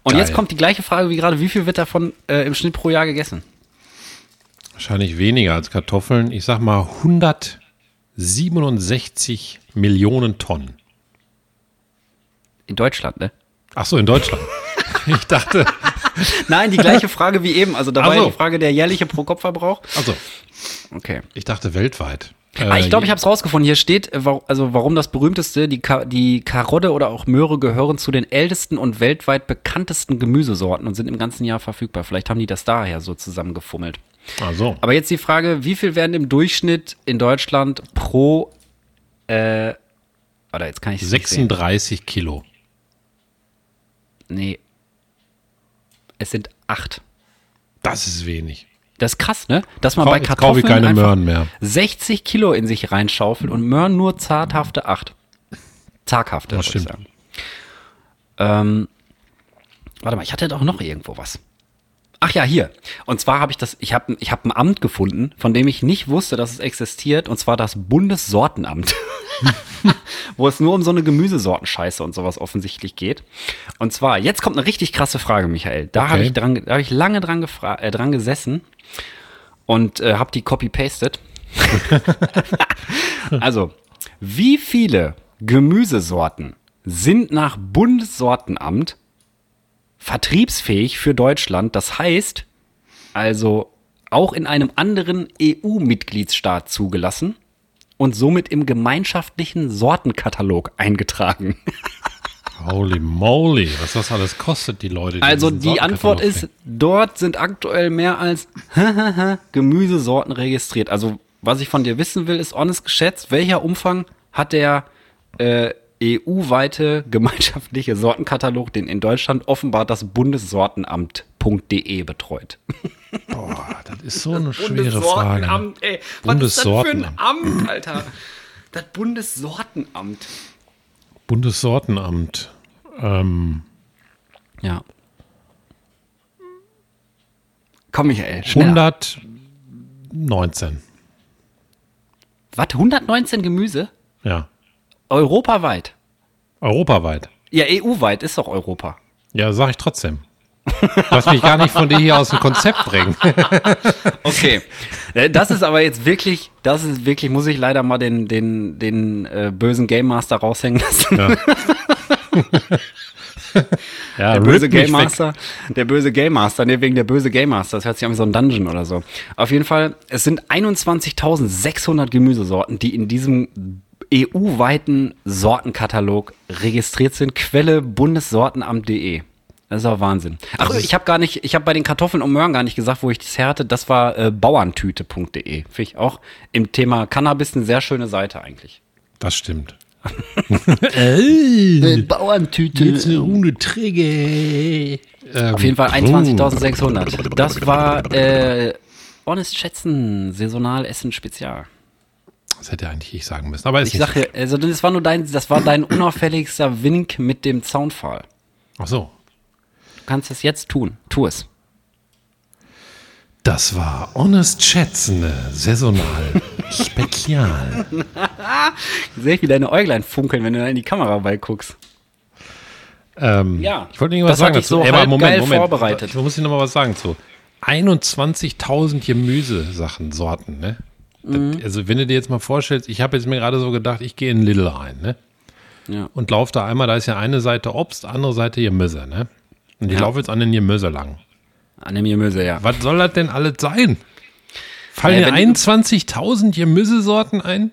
Und Geil. jetzt kommt die gleiche Frage wie gerade, wie viel wird davon äh, im Schnitt pro Jahr gegessen? Wahrscheinlich weniger als Kartoffeln. Ich sag mal 167 Millionen Tonnen. In Deutschland, ne? Ach so, in Deutschland. ich dachte, Nein, die gleiche Frage wie eben. Also da war ja so. die Frage der jährliche Pro-Kopf-Verbrauch. also, Okay. ich dachte weltweit. Ah, ich glaube, ich Äh, habe es rausgefunden. Hier steht, äh, also warum das berühmteste, die, Ka die Karotte oder auch Möhre gehören zu den ältesten und weltweit bekanntesten Gemüsesorten und sind im ganzen Jahr verfügbar. Vielleicht haben die das daher so zusammengefummelt. Ach so. Aber jetzt die Frage, wie viel werden im Durchschnitt in Deutschland pro, äh, oder jetzt kann ich es nicht sehen. 36 Kilo. Nee. Es sind acht. Das ist wenig. Das ist krass, ne? Dass man Kau- bei Kartoffeln ich keine Möhren mehr. 60 Kilo in sich reinschaufelt und Möhren nur zarthafte acht. Zaghafte, Das ich stimmt. sagen. Ähm, warte mal, ich hatte doch noch irgendwo was. Ach ja, hier. Und zwar habe ich das, ich habe ich hab ein Amt gefunden, von dem ich nicht wusste, dass es existiert, und zwar das Bundessortenamt. Wo es nur um so eine Gemüsesortenscheiße und sowas offensichtlich geht. Und zwar, jetzt kommt eine richtig krasse Frage, Michael. Da Okay. habe ich, dran, da hab ich lange dran, äh, dran gesessen und äh, habe die copy-pasted. also, wie viele Gemüsesorten sind nach Bundessortenamt vertriebsfähig für Deutschland? Das heißt, also auch in einem anderen EU-Mitgliedsstaat zugelassen und somit im gemeinschaftlichen Sortenkatalog eingetragen. Holy moly, was das alles kostet, die Leute. die Also die Antwort ist, dort sind aktuell mehr als Gemüsesorten registriert. Also was ich von dir wissen will, ist honest geschätzt, welcher Umfang hat der äh, EU-weite gemeinschaftliche Sortenkatalog, den in Deutschland offenbar das Bundessortenamt.de betreut. Boah, das ist so eine schwere Frage. ne? ey. Was ist das für ein Bundessortenamt. Amt, Alter? Das Bundessortenamt. Bundessortenamt. Ähm, Ja. Komm, Michael, schneller. 119. Was? 119 Gemüse? Ja. Europaweit? Europaweit. Ja, EU-weit ist doch Europa. Ja, sag ich trotzdem. Lass mich gar nicht von dir hier aus dem Konzept bringen. Okay. Äh, Das ist aber jetzt wirklich, das ist wirklich, muss ich leider mal den, den, den äh, bösen Game Master raushängen lassen. Ja. ja, Der böse Game weg. Master, der böse Game Master, ne, wegen der böse Game Master, das hört sich an wie so ein Dungeon oder so. Auf jeden Fall, es sind 21.600 Gemüsesorten, die in diesem EU-weiten Sortenkatalog registriert sind. Quelle bundessortenamt.de. Das ist auch Wahnsinn. Ach, ich habe gar nicht, ich habe bei den Kartoffeln und Möhren gar nicht gesagt, wo ich das her hatte. Das war äh, bauerntüte.de. Finde ich auch im Thema Cannabis eine sehr schöne Seite eigentlich. Das stimmt. Bauerntüte. eine runde Träge. Ähm, Auf jeden Fall 21.600. Das war äh, Honest Schätzen, saisonal Essen Spezial. Das hätte eigentlich ich sagen müssen. Aber ist Ich nicht sage, also das war nur dein, das war dein unauffälligster Wink mit dem Zaunpfahl. so. Ach so. Du kannst es jetzt tun. Tu es. Das war Honest Schätzende, saisonal, spezial. Sehe ich, wie deine Äuglein funkeln, wenn du da in die Kamera beiguckst. Ähm, Ja, ich wollte irgendwas das sagen dazu. so Ey, Moment, geil Moment. vorbereitet. Ich muss Ihnen noch mal was sagen zu. 21.000 Gemüsesachen, Sorten, ne? Mhm. Das, also wenn du dir jetzt mal vorstellst, ich habe jetzt mir gerade so gedacht, ich gehe in Lidl rein, ne? Ja. Und laufe da einmal, da ist ja eine Seite Obst, andere Seite Gemüse, ne? Und ich Ja. laufe jetzt an den Gemüse lang. An dem Gemüse, ja. Was soll das denn alles sein? Fallen dir wenn- 21.000 Gemüsesorten ein?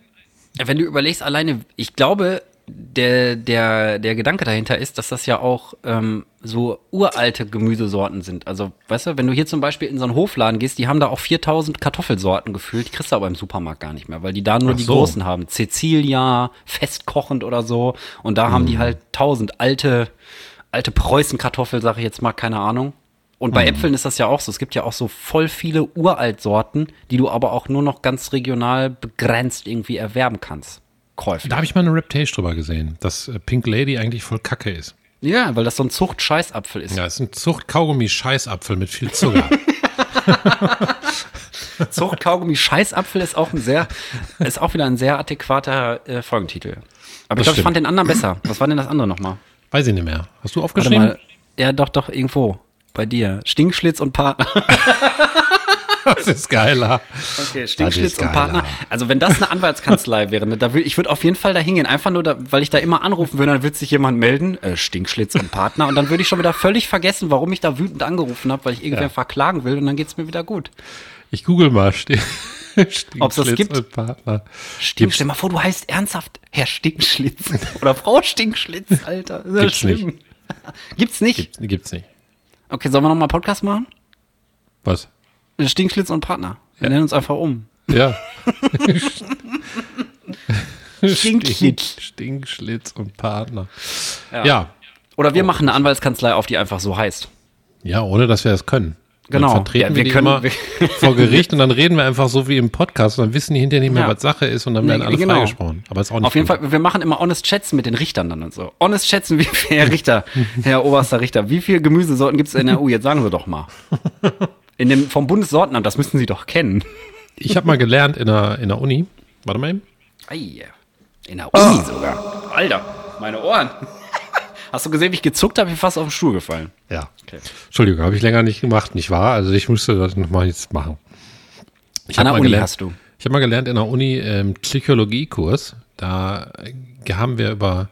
Wenn du überlegst, alleine, ich glaube, der, der, der Gedanke dahinter ist, dass das ja auch ähm, so uralte Gemüsesorten sind. Also, weißt du, wenn du hier zum Beispiel in so einen Hofladen gehst, die haben da auch 4000 Kartoffelsorten gefühlt, die kriegst du aber im Supermarkt gar nicht mehr, weil die da nur Ach die so. großen haben. Cecilia, festkochend oder so. Und da Mhm. haben die halt 1000 alte, alte Preußenkartoffel, sag ich jetzt mal, keine Ahnung. Und bei Mhm. Äpfeln ist das ja auch so. Es gibt ja auch so voll viele Uraltsorten, die du aber auch nur noch ganz regional begrenzt irgendwie erwerben kannst. Käufen. Da habe ich mal eine Reptage drüber gesehen, dass äh, Pink Lady eigentlich voll Kacke ist. Ja, weil das so ein Zucht-Scheißapfel ist. Ja, es ist ein Zucht-Kaugummi-Scheißapfel mit viel Zucker. Zucht-Kaugummi-Scheißapfel ist auch ein sehr, ist auch wieder ein sehr adäquater äh, Folgentitel. Aber ich Das glaube, ich fand den anderen besser. Was war denn das andere nochmal? Weiß ich nicht mehr. Hast du Warte aufgeschrieben? mal. Ja, doch, doch, irgendwo. Bei dir. Stinkschlitz und Partner. Das ist geiler. Okay, Stinkschlitz und. Partner. Also wenn das eine Anwaltskanzlei wäre, ne, da will, ich würde auf jeden Fall da hingehen. Einfach nur, da, weil ich da immer anrufen würde, dann würde sich jemand melden, äh, Stinkschlitz und Partner. Und dann würde ich schon wieder völlig vergessen, warum ich da wütend angerufen habe, weil ich irgendwer Ja. verklagen will und dann geht's mir wieder gut. Ich google mal. Sti- Ob's das gibt? und Partner. Stink, stell mal vor, du heißt ernsthaft Herr Stinkschlitz oder Frau Stinkschlitz, Alter. Das ist ja Gibt's schlimm. Gibt's nicht? Gibt's, gibt's nicht. Okay, sollen wir nochmal Podcast machen? Was? Stinkschlitz und Partner. Wir nennen uns einfach um. Ja. Stinkschlitz. Stinkschlitz und Partner. Ja. Ja. Oder wir machen eine Anwaltskanzlei auf, die einfach so heißt. Ja, ohne dass wir das können. Genau. Dann vertreten Ja, wir, wir können- wir- vor Gericht und dann reden wir einfach so wie im Podcast und dann wissen die hinterher nicht mehr, Ja. was Sache ist und dann Nee, werden alle genau. freigesprochen. Aber ist auch nicht Auf jeden gut. Fall, wir machen immer Honest Schätzen mit den Richtern dann und so. Honest Schätzen, wie viel, Herr Richter, Herr oberster Richter, wie viel Gemüsesorten gibt es in der EU? Jetzt sagen Sie doch mal. In dem, vom Bundessortenamt, das müssten Sie doch kennen. Ich habe mal gelernt in der, in der Uni. Warte mal eben. Ei, in der Uni sogar. Alter, meine Ohren. Hast du gesehen, wie ich gezuckt habe? Ich bin fast auf den Stuhl gefallen. Ja. Okay. Entschuldigung, habe ich länger nicht gemacht, nicht wahr? Also ich musste das nochmal jetzt machen. Ich An der Uni gelernt, hast du. Ich habe mal gelernt in der Uni ähm, Psychologiekurs. Da äh, haben wir über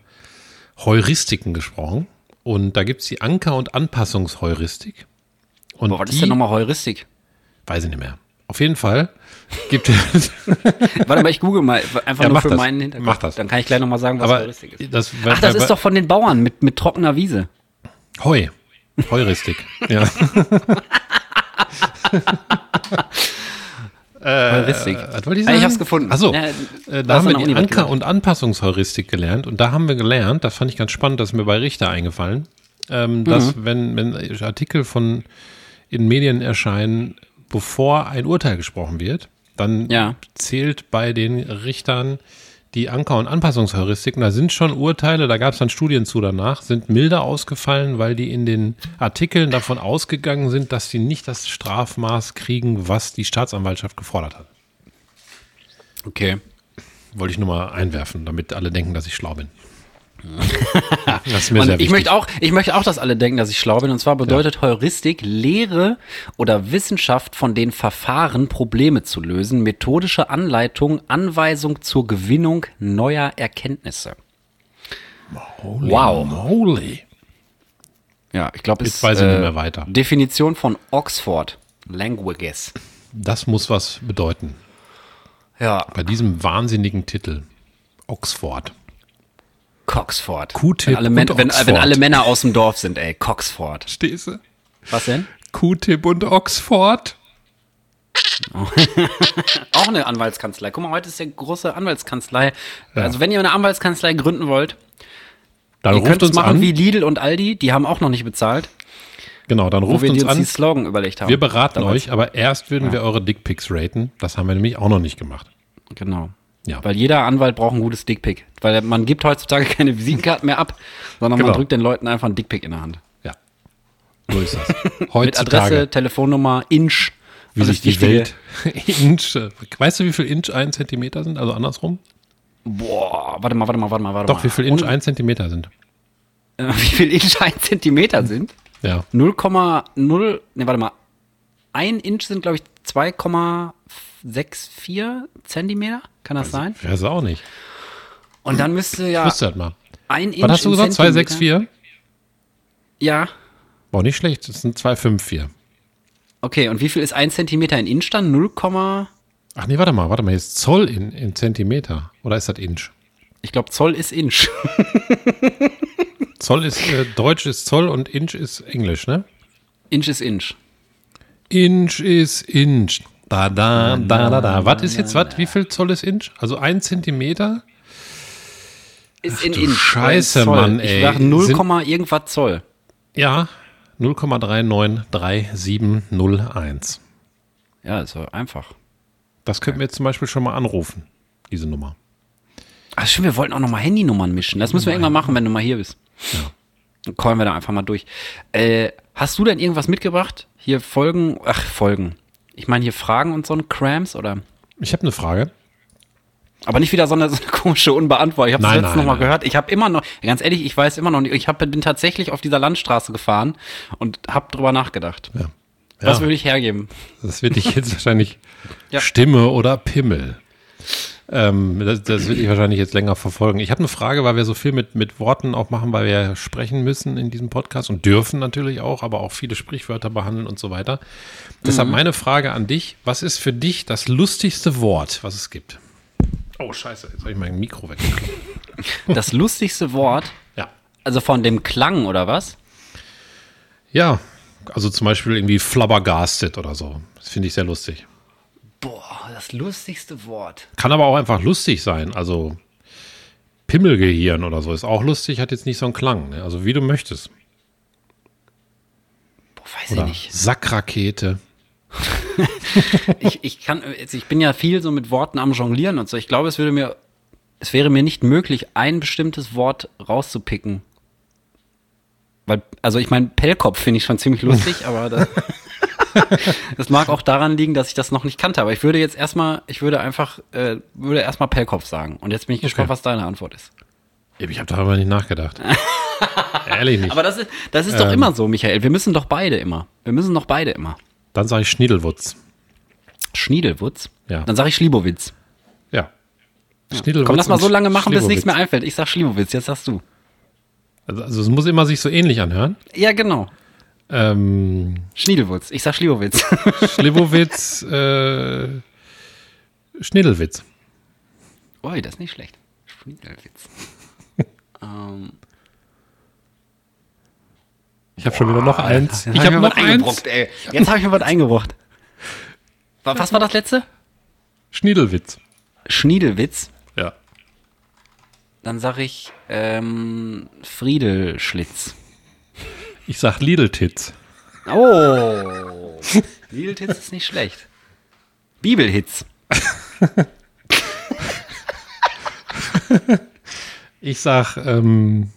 Heuristiken gesprochen. Und da gibt es die Anker- und Anpassungsheuristik. Und Boah, was die, ist denn nochmal Heuristik? Weiß ich nicht mehr. Auf jeden Fall gibt es. Warte mal, ich google mal. Einfach Ja, nur mach für das. meinen Hintergrund. Mach das. Dann kann ich gleich nochmal sagen, was aber Heuristik ist. das, Ach, das ist doch von den Bauern mit, mit trockener Wiese. Heu. Heuristik. ja. Heuristik. Äh, was wollte ich Ah, sagen? ich hab's gefunden. Achso, Ja, äh, da haben wir die Anker- und Anpassungsheuristik gelernt. Und da haben wir gelernt, das fand ich ganz spannend, das ist mir bei Richter eingefallen, ähm, dass Mhm. wenn, wenn Artikel von in Medien erscheinen, bevor ein Urteil gesprochen wird, dann Ja. zählt bei den Richtern die Anker- und Anpassungsheuristiken. Da sind schon Urteile, da gab es dann Studien zu danach, sind milder ausgefallen, weil die in den Artikeln davon ausgegangen sind, dass sie nicht das Strafmaß kriegen, was die Staatsanwaltschaft gefordert hat. Okay. Wollte ich nur mal einwerfen, damit alle denken, dass ich schlau bin. Und ich möchte, auch, ich möchte auch, dass alle denken, dass ich schlau bin. Und zwar bedeutet Heuristik Lehre oder Wissenschaft von den Verfahren, Probleme zu lösen, methodische Anleitung, Anweisung zur Gewinnung neuer Erkenntnisse. Holy Wow. Moly. Ja, ich glaube, Jetzt ist weiß ich nicht äh, mehr weiter. Definition von Oxford Languages. Das muss was bedeuten. Ja, Bei diesem wahnsinnigen Titel. Oxford. Coxford. Q-Tip wenn wenn, Oxford. wenn alle Männer aus dem Dorf sind, ey, Coxford. Stehst du? Was denn? Q-Tip und Oxford. Auch eine Anwaltskanzlei. Guck mal, heute ist ja große Anwaltskanzlei. Also wenn ihr eine Anwaltskanzlei gründen wollt, Dann ihr ruft könnt es uns machen an. wie Lidl und Aldi, die haben auch noch nicht bezahlt, genau, dann ruft wir uns uns an. die Slogan überlegt haben. Wir beraten Damals. euch, aber erst würden wir eure Dickpics raten. Das haben wir nämlich auch noch nicht gemacht. Genau. Ja. Weil jeder Anwalt braucht ein gutes Dickpick. Weil man gibt heutzutage keine Visitenkarten mehr ab, sondern Genau. man drückt den Leuten einfach ein Dickpick in der Hand. Ja. So ist das. Mit Heutzutage. Adresse, Telefonnummer, Inch. wie also sich die Welt Inch. Weißt du, wie viel Inch ein Zentimeter sind? Also andersrum? Boah, warte mal, warte mal, warte mal, warte Doch, mal. wie viel Inch Ohne- ein Zentimeter sind? Äh, wie viel Inch ein Zentimeter sind? Ja. 0,0, ne, warte mal. Ein Inch sind, glaube ich, 2,64 Zentimeter. Kann das sein? Ich weiß es auch nicht. Und dann müsste ja Ich das mal. ein Inch. Was hast du gesagt? Zentimeter- 264? Ja. Boah, nicht schlecht. Das sind 254. Okay, und wie viel ist ein Zentimeter in Inch dann? 0, Ach nee, warte mal, warte mal. Jetzt Zoll in, in Zentimeter. Oder ist das Inch? ich glaube, Zoll ist Inch. Zoll ist, äh, Deutsch ist Zoll und Inch ist Englisch, ne? Inch ist Inch. Inch ist Inch. Da, da, da, da, da. Was ist jetzt was? Wie viel Zoll ist Inch? Also ein Zentimeter? Ist in du Inch. Scheiße, Zoll. Mann, Ich ey. sag 0, Sind- irgendwas Zoll. Ja, 0,393701. Ja, ist doch einfach. Das könnten wir jetzt zum Beispiel schon mal anrufen, diese Nummer. Ach stimmt, wir wollten auch nochmal Handynummern mischen. Das müssen wir irgendwann machen, wenn du mal hier bist. Dann callen wir da einfach mal durch. Äh, hast du denn irgendwas mitgebracht? Hier Folgen, ach, Folgen. Ich meine hier Fragen und so ein Crams oder? Ich habe eine Frage. Aber nicht wieder so eine, so eine komische Unbeantwortet. Ich habe das Nein, letzte nein, noch mal nein. gehört. Ich habe immer noch, ganz ehrlich, ich weiß immer noch nicht. Ich hab, bin tatsächlich auf dieser Landstraße gefahren und habe drüber nachgedacht. Ja. Was Ja. würde ich hergeben? Das wird dich jetzt wahrscheinlich Ja. Stimme oder Pimmel. Ähm, das, das wird dich wahrscheinlich jetzt länger verfolgen. Ich habe eine Frage, weil wir so viel mit, mit Worten auch machen, weil wir sprechen müssen in diesem Podcast und dürfen natürlich auch, aber auch viele Sprichwörter behandeln und so weiter. Deshalb Mhm. meine Frage an dich: Was ist für dich das lustigste Wort, was es gibt? Oh, Scheiße, jetzt habe ich mein Mikro weg. Das lustigste Wort, ja. also von dem Klang oder was? Ja, also zum Beispiel irgendwie flabbergasted oder so. Das finde ich sehr lustig. Das lustigste Wort. Kann aber auch einfach lustig sein. Also Pimmelgehirn oder so ist auch lustig, hat jetzt nicht so einen Klang. Ne? Also wie du möchtest. Boah, weiß Oder ich nicht. Sackrakete. ich, ich kann, also ich bin ja viel so mit Worten am Jonglieren und so. Ich glaube, es würde mir, es wäre mir nicht möglich, ein bestimmtes Wort rauszupicken. Weil, also ich meine, Pellkopf finde ich schon ziemlich lustig, aber das, das mag auch daran liegen, dass ich das noch nicht kannte. Aber ich würde jetzt erstmal, ich würde einfach, äh, würde erstmal Pellkopf sagen. Und jetzt bin ich gespannt, Okay. was deine Antwort ist. Ich habe darüber nicht nachgedacht. Ehrlich nicht. Aber das ist, das ist doch Ähm. immer so, Michael. Wir müssen doch beide immer. Wir müssen doch beide immer. Dann sage ich Schniedelwutz. Schniedelwutz. Ja. Dann sage ich Schlibowitz. Ja. Schniedelwutz Komm, lass mal so lange machen, bis nichts mehr einfällt. Ich sag Schlibowitz, jetzt sagst du. Also, also es muss immer sich so ähnlich anhören. Ja, genau. Ähm, Schniedelwutz. Ich sag Schlibowitz. Schlibowitz, äh, Schniedelwitz. Ui, das ist nicht schlecht. Schniedelwitz. ähm, Ich habe schon wieder noch eins. jetzt Ich hab habe mir noch was eins. ey. Jetzt habe ich mir was eingebrockt. Wa- Was war das letzte? Schniedelwitz. Schniedelwitz. Ja. Dann sag ich ähm, Friedelschlitz. Ich sag Lidl-Tits. Oh. Lidl-Tits ist nicht schlecht. Bibelhits. Ich sag, ähm,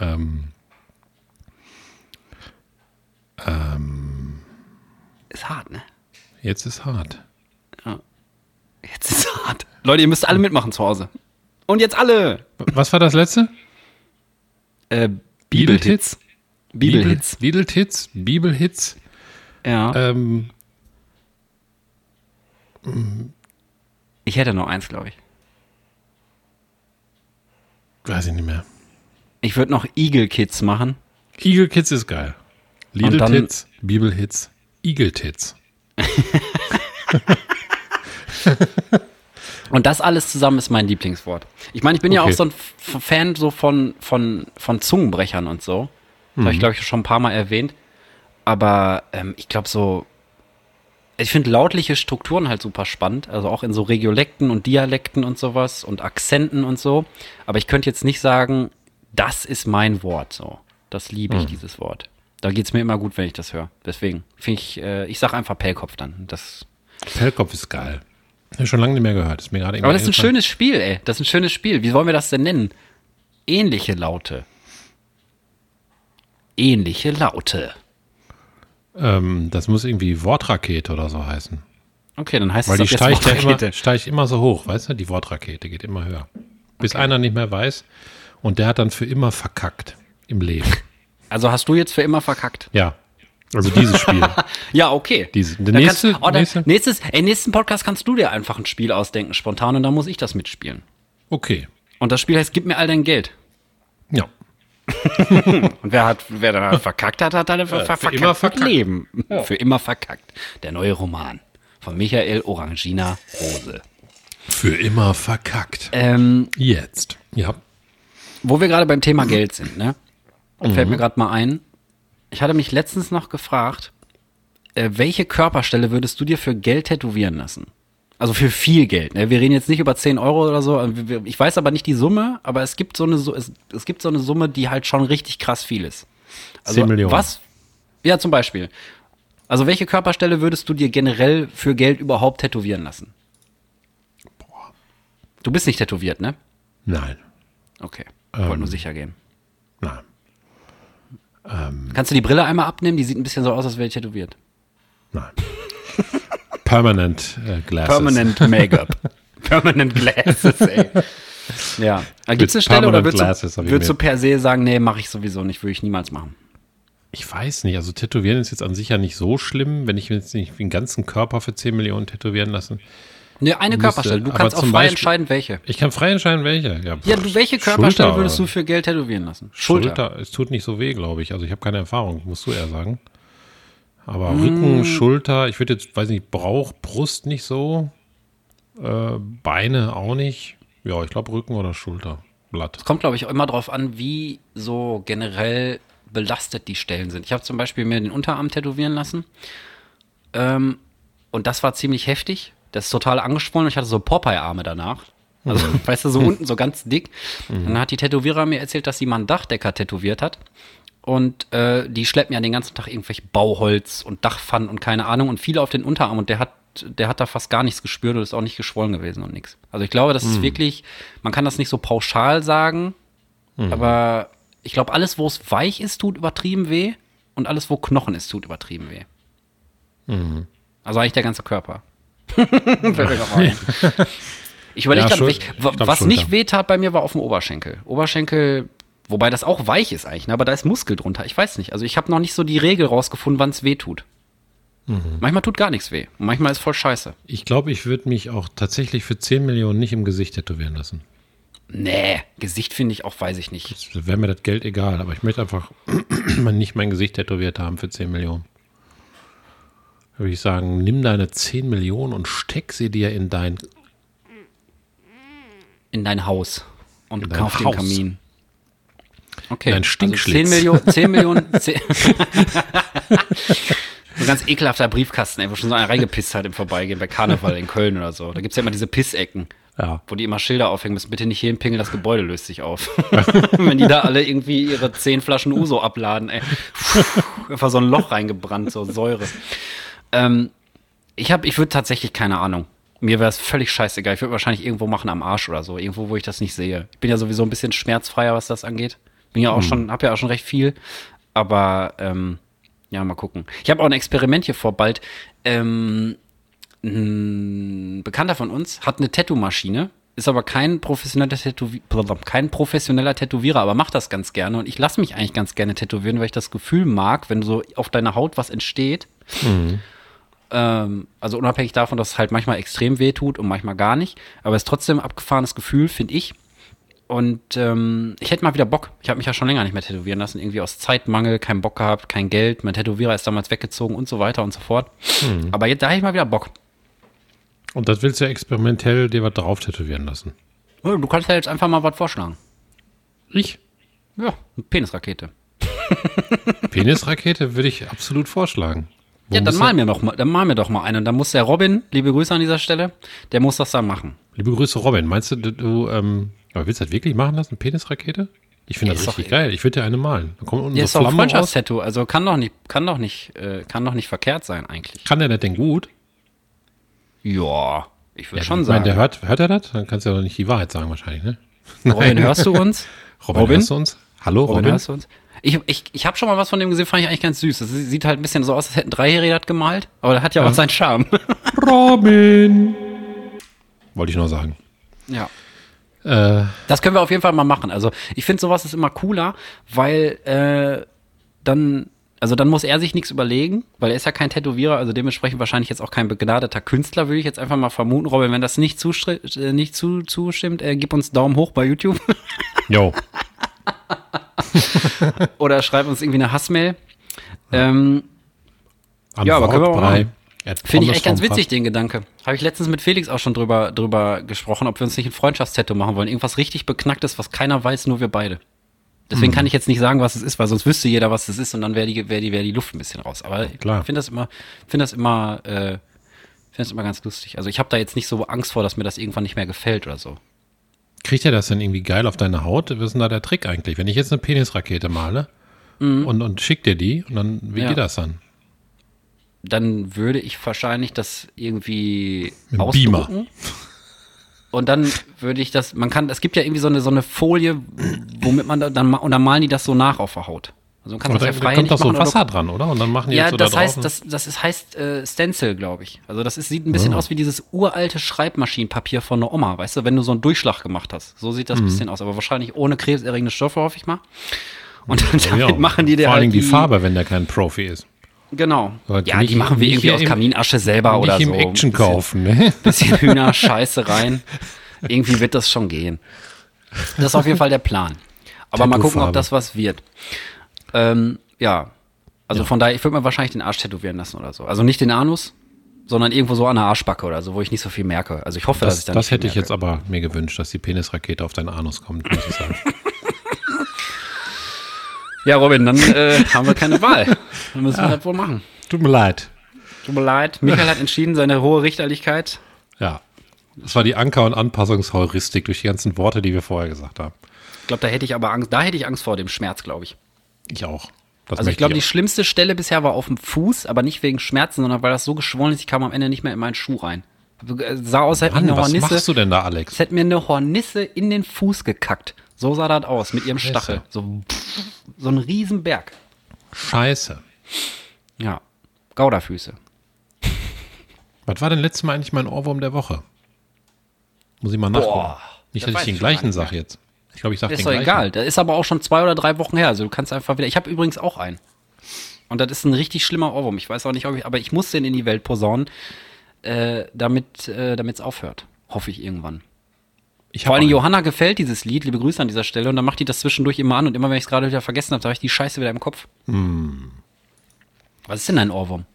ähm, Ist hart, ne? jetzt ist hart. Jetzt ist hart. Leute, ihr müsst alle mitmachen zu Hause. Und jetzt alle. Was war das letzte? Äh, Bibelhits. Bibelhits. Lidl-Tits, Bibelhits. Ja. Ähm, Ich hätte noch eins, glaube ich. weiß ich nicht mehr. Ich würde noch Eagle Kids machen. Eagle Kids ist geil. Und dann- Lidl-Tits, Bibelhits, Eagle-Tits. Und das alles zusammen ist mein Lieblingswort. Ich meine, ich bin ja Okay. auch so ein Fan so von, von, von Zungenbrechern und so. Das habe ich, glaube ich, schon ein paar Mal erwähnt. Aber ähm, ich glaube so, ich finde lautliche Strukturen halt super spannend. Also auch in so Regiolekten und Dialekten und sowas und Akzenten und so. Aber ich könnte jetzt nicht sagen, das ist mein Wort so. Das liebe ich, dieses Wort. Da geht es mir immer gut, wenn ich das höre. Deswegen finde ich, äh, ich sage einfach Pellkopf dann. Das Pellkopf ist geil. Hab ich schon lange nicht mehr gehört. Ist mir gerade Aber das ist ein schönes Spiel, ey. Das ist ein schönes Spiel. Wie wollen wir das denn nennen? Ähnliche Laute. Ähnliche Laute. Ähm, das muss irgendwie Wortrakete oder so heißen. Okay, dann heißt Weil die es jetzt steigt ja immer, steigt immer so hoch, weißt du? Die Wortrakete geht immer höher. Bis einer nicht mehr weiß. Und der hat dann für immer verkackt im Leben. Also hast du jetzt für immer verkackt. Ja. Also dieses Spiel. Ja, okay. Diese- der nächste- kannst, oh, nächste- nächstes, ey, nächsten Podcast kannst du dir einfach ein Spiel ausdenken, spontan, und dann muss ich das mitspielen. Okay. Und das Spiel heißt, gib mir all dein Geld. Ja. Und wer hat, wer dann verkackt hat, hat dann ver ver für immer verkackt. Leben. Für immer verkackt. Der neue Roman von Michael Orangina Rose. Für immer verkackt. Ähm, Jetzt. Ja. Wo wir gerade beim Thema Geld sind, ne? Fällt mir gerade mal ein. Ich hatte mich letztens noch gefragt, äh, welche Körperstelle würdest du dir für Geld tätowieren lassen? Also für viel Geld. Ne? Wir reden jetzt nicht über 10 Euro oder so. Ich weiß aber nicht die Summe, aber es gibt so eine, es, es gibt so eine Summe, die halt schon richtig krass viel ist. Also 10 Millionen. Was? Ja, zum Beispiel. Also welche Körperstelle würdest du dir generell für Geld überhaupt tätowieren lassen? Du bist nicht tätowiert, ne? Nein. Okay. Wollte Ähm. nur sicher gehen. Nein. Kannst du die Brille einmal abnehmen? Die sieht ein bisschen so aus, als wäre ich tätowiert. Nein. Permanent äh, Glasses. Permanent Make-up. Permanent Glasses, ey. Ja. Gibt es eine Stelle oder würdest, Glasses du, würdest du per se sagen, nee, mache ich sowieso nicht, würde ich niemals machen? Ich weiß nicht. Also Tätowieren ist jetzt an sich ja nicht so schlimm, wenn ich mir jetzt nicht den ganzen Körper für 10 Millionen tätowieren lassen. Nee, eine Müsste- Körperstelle. Du kannst auch frei Beispiel- entscheiden, welche. Ich kann frei entscheiden, welche. Ja, Ja, du, welche Körperstelle Schulter, würdest du für Geld tätowieren lassen? Schulter. Es tut nicht so weh, glaube ich. Also ich habe keine Erfahrung, musst du eher sagen. Aber Hm. Rücken, Schulter, ich würde jetzt, weiß nicht, Bauch, Brust nicht so. Äh, Beine auch nicht. Ja, ich glaube Rücken oder Schulterblatt. Es kommt, glaube ich, auch immer drauf an, wie so generell belastet die Stellen sind. Ich habe zum Beispiel mir den Unterarm tätowieren lassen. Ähm, und das war ziemlich heftig. Das ist total angeschwollen. Ich hatte so Popeye-Arme danach. Also, weißt du, so unten so ganz dick. Und dann hat die Tätowierer mir erzählt, dass sie mal einen Dachdecker tätowiert hat. Und äh, die schleppen ja den ganzen Tag irgendwelche Bauholz und Dachpfannen und keine Ahnung und viele auf den Unterarm und der hat, der hat da fast gar nichts gespürt und ist auch nicht geschwollen gewesen und nichts. Also ich glaube, das ist wirklich, man kann das nicht so pauschal sagen, aber ich glaube, alles, wo es weich ist, tut übertrieben weh und alles, wo Knochen ist, tut übertrieben weh. Also eigentlich der ganze Körper. Ich überlege Ja, gerade, was nicht Schulter. weh tat bei mir, war auf dem Oberschenkel. Oberschenkel, wobei das auch weich ist eigentlich, ne? aber da ist Muskel drunter. Ich weiß nicht. Also ich habe noch nicht so die Regel rausgefunden, wann es weh tut. Mhm. Manchmal tut gar nichts weh. Und manchmal ist voll scheiße. Ich glaube, ich würde mich auch tatsächlich für 10 Millionen nicht im Gesicht tätowieren lassen. Nee, Gesicht finde ich auch, weiß ich nicht. Wäre mir das Geld egal, aber ich möchte einfach nicht mein Gesicht tätowiert haben für 10 Millionen. Würde ich sagen, nimm deine 10 Millionen und steck sie dir in dein. In dein Haus. Und kauf den Haus. Kamin. Okay. Dein Also Stinkschlitz. 10 Millionen, 10 Millionen, 10, So ein ganz ekelhafter Briefkasten, ey, wo schon so einer reingepisst hat im Vorbeigehen bei Karneval in Köln oder so. Da gibt's ja immer diese Pissecken. Ja. Wo die immer Schilder aufhängen müssen, bitte nicht hier hinpingeln, das Gebäude löst sich auf. Wenn die da alle irgendwie ihre zehn Flaschen Uso abladen, ey. Einfach so ein Loch reingebrannt, so Säure. Ähm, ich hab, ich würde tatsächlich keine Ahnung. Mir wäre es völlig scheißegal. Ich würde wahrscheinlich irgendwo machen am Arsch oder so. Irgendwo, wo ich das nicht sehe. Ich bin ja sowieso ein bisschen schmerzfreier, was das angeht. Bin ja auch schon, hab ja auch schon recht viel. Aber, ähm, ja, mal gucken. Ich habe auch ein Experiment hier vor bald. Ähm, ein Bekannter von uns hat eine Tattoo-Maschine, ist aber kein professioneller, Tätowi kein professioneller Tätowierer, aber macht das ganz gerne. Und ich lasse mich eigentlich ganz gerne tätowieren, weil ich das Gefühl mag, wenn so auf deiner Haut was entsteht. Ähm, also unabhängig davon, dass es halt manchmal extrem weh tut und manchmal gar nicht. Aber es ist trotzdem ein abgefahrenes Gefühl, finde ich. Und ähm, ich hätte mal wieder Bock. Ich habe mich ja schon länger nicht mehr tätowieren lassen. Irgendwie aus Zeitmangel, keinen Bock gehabt, kein Geld. Mein Tätowierer ist damals weggezogen und so weiter und so fort. Aber jetzt, da hätte ich mal wieder Bock. Und das willst du experimentell dir was drauf tätowieren lassen. Ja, Du kannst ja jetzt einfach mal was vorschlagen. Ich? Ja, eine Penisrakete. Penisrakete würde ich absolut vorschlagen. Wo Ja, dann mal mir doch mal, dann mal mir doch mal eine. Und dann muss der Robin, liebe Grüße an dieser Stelle, der muss das dann machen. Liebe Grüße, Robin. Meinst du, du, ähm, aber willst du das wirklich machen lassen? Penisrakete? Ich finde das doch- richtig geil. Ich würde dir eine malen. Da kommt unten Ja, so ist doch ein Flammen raus. Freundschaftstattoo, also kann doch nicht, kann doch nicht, äh, kann doch nicht verkehrt sein eigentlich. Kann der das denn gut? Ja, ich würde Ja, schon ich sagen. der hört, hört er das? Dann kannst du ja doch nicht die Wahrheit sagen wahrscheinlich, ne? Robin, hörst du uns? Robin, Robin? hörst du uns? Hallo, Robin, Robin? hörst du uns? Ich, ich, ich habe schon mal was von dem gesehen, fand ich eigentlich ganz süß. Das sieht halt ein bisschen so aus, als hätten Dreijährige das gemalt, aber der hat ja auch seinen Charme. Robin! Wollte ich nur sagen. ja. Äh, Das können wir auf jeden Fall mal machen. Also ich finde sowas ist immer cooler, weil äh, dann, also dann muss er sich nichts überlegen, weil er ist ja kein Tätowierer, also dementsprechend wahrscheinlich jetzt auch kein begnadeter Künstler, würde ich jetzt einfach mal vermuten. Robin, wenn das nicht, zustri- äh, nicht zu, zustimmt, äh, gib uns Daumen hoch bei YouTube jo. oder schreib uns irgendwie eine Hassmail. Ähm, An Ja, aber können wir auch machen. Finde ich echt ganz witzig, den Gedanke. Habe ich letztens mit Felix auch schon drüber, drüber gesprochen, ob wir uns nicht ein Freundschaftstattoo machen wollen. Irgendwas richtig beknacktes, was keiner weiß, nur wir beide. Deswegen kann ich jetzt nicht sagen, was es ist, weil sonst wüsste jeder, was es ist und dann wäre die, wär die, wär die Luft ein bisschen raus. Aber Klar. ich finde das immer, finde das immer, äh, finde das immer ganz lustig. Also ich habe da jetzt nicht so Angst vor, dass mir das irgendwann nicht mehr gefällt oder so. Kriegt er das denn irgendwie geil auf deine Haut? Was ist denn da der Trick eigentlich? Wenn ich jetzt eine Penisrakete male und, und schick dir die, und dann, wie Mhm. Ja. geht das dann? Dann würde ich wahrscheinlich das irgendwie Mit Beamer. Und dann würde ich das, man kann, es gibt ja irgendwie so eine, so eine Folie, womit man da, dann, und dann malen die das so nach auf der Haut. Also man kann das da, ja da frei kommt doch so oder Wasser dran, oder? Und dann machen die Ja, jetzt so da das heißt, drauf. das, das ist, heißt äh, Stencil, glaube ich. Also das ist, sieht ein bisschen Oh. aus wie dieses uralte Schreibmaschinenpapier von der Oma, weißt du, wenn du so einen Durchschlag gemacht hast. So sieht das Mhm. ein bisschen aus, aber wahrscheinlich ohne krebserregende Stoffe, hoffe ich mal. Und dann damit Ja, machen die dir Vor halt allem die Farbe, wenn der kein Profi ist. Genau. Aber ja, nicht- die machen wir nicht irgendwie aus im- Kaminasche selber oder Nicht so. im Action Bisschen- kaufen, ne? bisschen Hühnerscheiße rein. Irgendwie wird das schon gehen. Das ist auf jeden Fall der Plan. Aber mal gucken, ob das was wird. Ähm, ja. Also von daher, ich würde mir wahrscheinlich den Arsch tätowieren lassen oder so. Also nicht den Anus, sondern irgendwo so an der Arschbacke oder so, wo ich nicht so viel merke. Also ich hoffe, dass Das, ich da das nicht viel hätte ich merke. jetzt aber mir gewünscht, dass die Penisrakete auf deinen Anus kommt, muss ich sagen. Ja, Robin, dann äh, haben wir keine Wahl. Dann müssen wir das wohl machen. Tut mir leid. Tut mir leid. Michael hat entschieden, seine hohe Richterlichkeit. Ja. Das war die Anker- und Anpassungsheuristik durch die ganzen Worte, die wir vorher gesagt haben. Ich glaube, da hätte ich aber Angst, da hätte ich Angst vor dem Schmerz, glaube ich. Ich auch. Das Also ich glaube, die schlimmste Stelle bisher war auf dem Fuß, aber nicht wegen Schmerzen, sondern weil das so geschwollen ist, ich kam am Ende nicht mehr in meinen Schuh rein. äh, Sah aus, als hätte eine was Hornisse, machst du denn da, Alex? es hätte mir eine Hornisse in den Fuß gekackt. So sah das aus, mit ihrem Scheiße. Stachel. So, so ein Riesenberg. Scheiße. Ja. Gauderfüße. Was war denn letztes Mal eigentlich mein Ohrwurm der Woche? Muss ich mal nachgucken. Boah, nicht, das dass ich den gleichen sage jetzt. Ich glaube, ich sage den Ist doch egal. Das ist aber auch schon zwei oder drei Wochen her. Also du kannst einfach wieder. Ich habe übrigens auch einen. Und das ist ein richtig schlimmer Ohrwurm. Ich weiß auch nicht, ob ich, aber ich muss den in die Welt posaunen, äh, damit äh, es aufhört. Hoffe ich irgendwann. Ich Vor einen. Johanna gefällt dieses Lied, liebe Grüße an dieser Stelle. Und dann macht die das zwischendurch immer an und immer, wenn ich es gerade wieder vergessen habe, habe ich die Scheiße wieder im Kopf. Was ist denn dein Ohrwurm?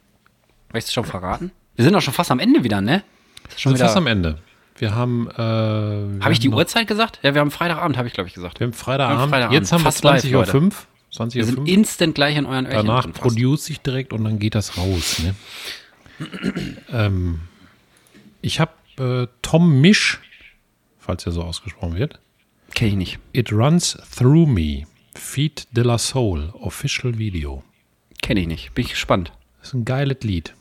Möchtest du schon verraten? Wir sind doch schon fast am Ende wieder, ne? Ist Wir sind fast wieder, am Ende. Wir haben. Äh, habe ich die Uhrzeit gesagt? Ja, wir haben Freitagabend, habe ich, glaube ich, gesagt. Wir haben Freitagabend. Freitagabend. Jetzt haben wir Fast live, 20.05 Uhr. 20 Wir sind instant gleich in euren Öhrchen Danach produce ich direkt und dann geht das raus. Ne? ähm, ich habe äh, Tom Misch, falls er so ausgesprochen wird. Kenn ich nicht. It runs through me. Feed de la Soul. Official Video. Kenn ich nicht. Bin ich gespannt. Das ist ein geiles Lied.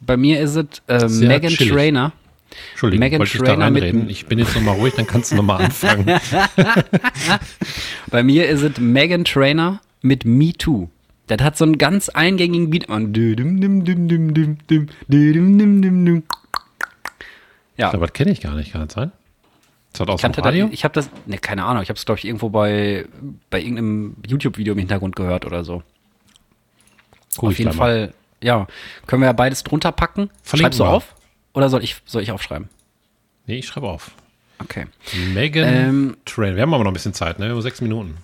Bei mir ist es äh, Megan. Trainer. Entschuldigung, Meghan wollte ich da reinreden. Ich bin jetzt nochmal ruhig, dann kannst du nochmal anfangen. Bei mir ist es Megan Trainer mit Me Too. Das hat so einen ganz eingängigen Beat. Ja, Aber das kenne ich gar nicht, kann das sein? Das hat aus ich dem das, Radio? ich habe das, ne, keine Ahnung, ich habe es glaube ich irgendwo bei, bei irgendeinem YouTube-Video im Hintergrund gehört oder so. Guck Auf jeden gleich mal. Fall, ja, können wir ja beides drunter packen. Verlinken Schreibst du auf? Oder soll ich, soll ich aufschreiben? Nee, ich schreibe auf. Okay. Megan Ähm, Train. Wir haben aber noch ein bisschen Zeit, ne? Wir haben sechs Minuten.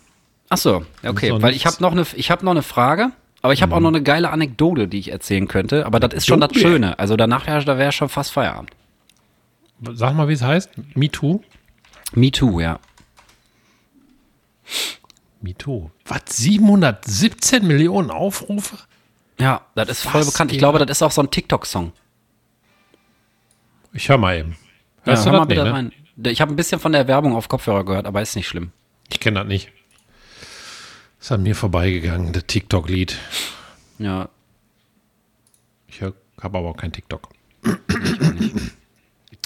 Ach so, okay, weil ich habe noch eine, ich habe noch eine Frage, aber ich habe auch noch eine geile Anekdote, die ich erzählen könnte. Aber das ist schon das? Schöne. Also danach wäre da wäre schon fast Feierabend. Sag mal, wie es heißt. Me Too? Me too, ja. Me Too. Was? 717 Millionen Aufrufe? Ja, das ist voll Was bekannt. Ich glaube, das ist auch so ein TikTok-Song. Ich hör mal eben. Ja, Hörst hör du mal das? Nee, bitte ne? rein. Ich habe ein bisschen von der Werbung auf Kopfhörer gehört, aber ist nicht schlimm. Ich kenne das nicht. Ist an mir vorbeigegangen, das TikTok-Lied. Ja, Ich habe aber auch kein TikTok.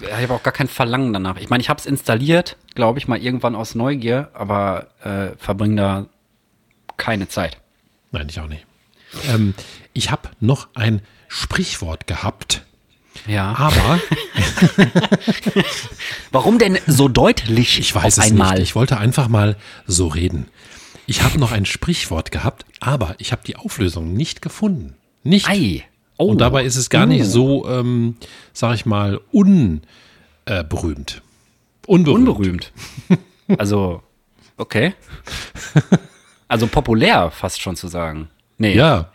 ich habe auch gar kein Verlangen danach. Ich meine, ich habe es installiert, glaube ich, mal irgendwann aus Neugier, aber äh, verbringe da keine Zeit. Nein, ich auch nicht. Ähm, ich habe noch ein Sprichwort gehabt, Ja. aber Warum denn so deutlich ich weiß es einmal? nicht. Ich wollte einfach mal so reden. Ich habe noch ein Sprichwort gehabt, aber ich habe die Auflösung nicht gefunden. Nicht. Ei. Oh. Und dabei ist es gar nicht Oh. so, ähm, sag ich mal, unberühmt. Äh, berühmt. Unberühmt. Unberühmt. Also, okay. Also populär fast schon zu sagen. Nee, Ja.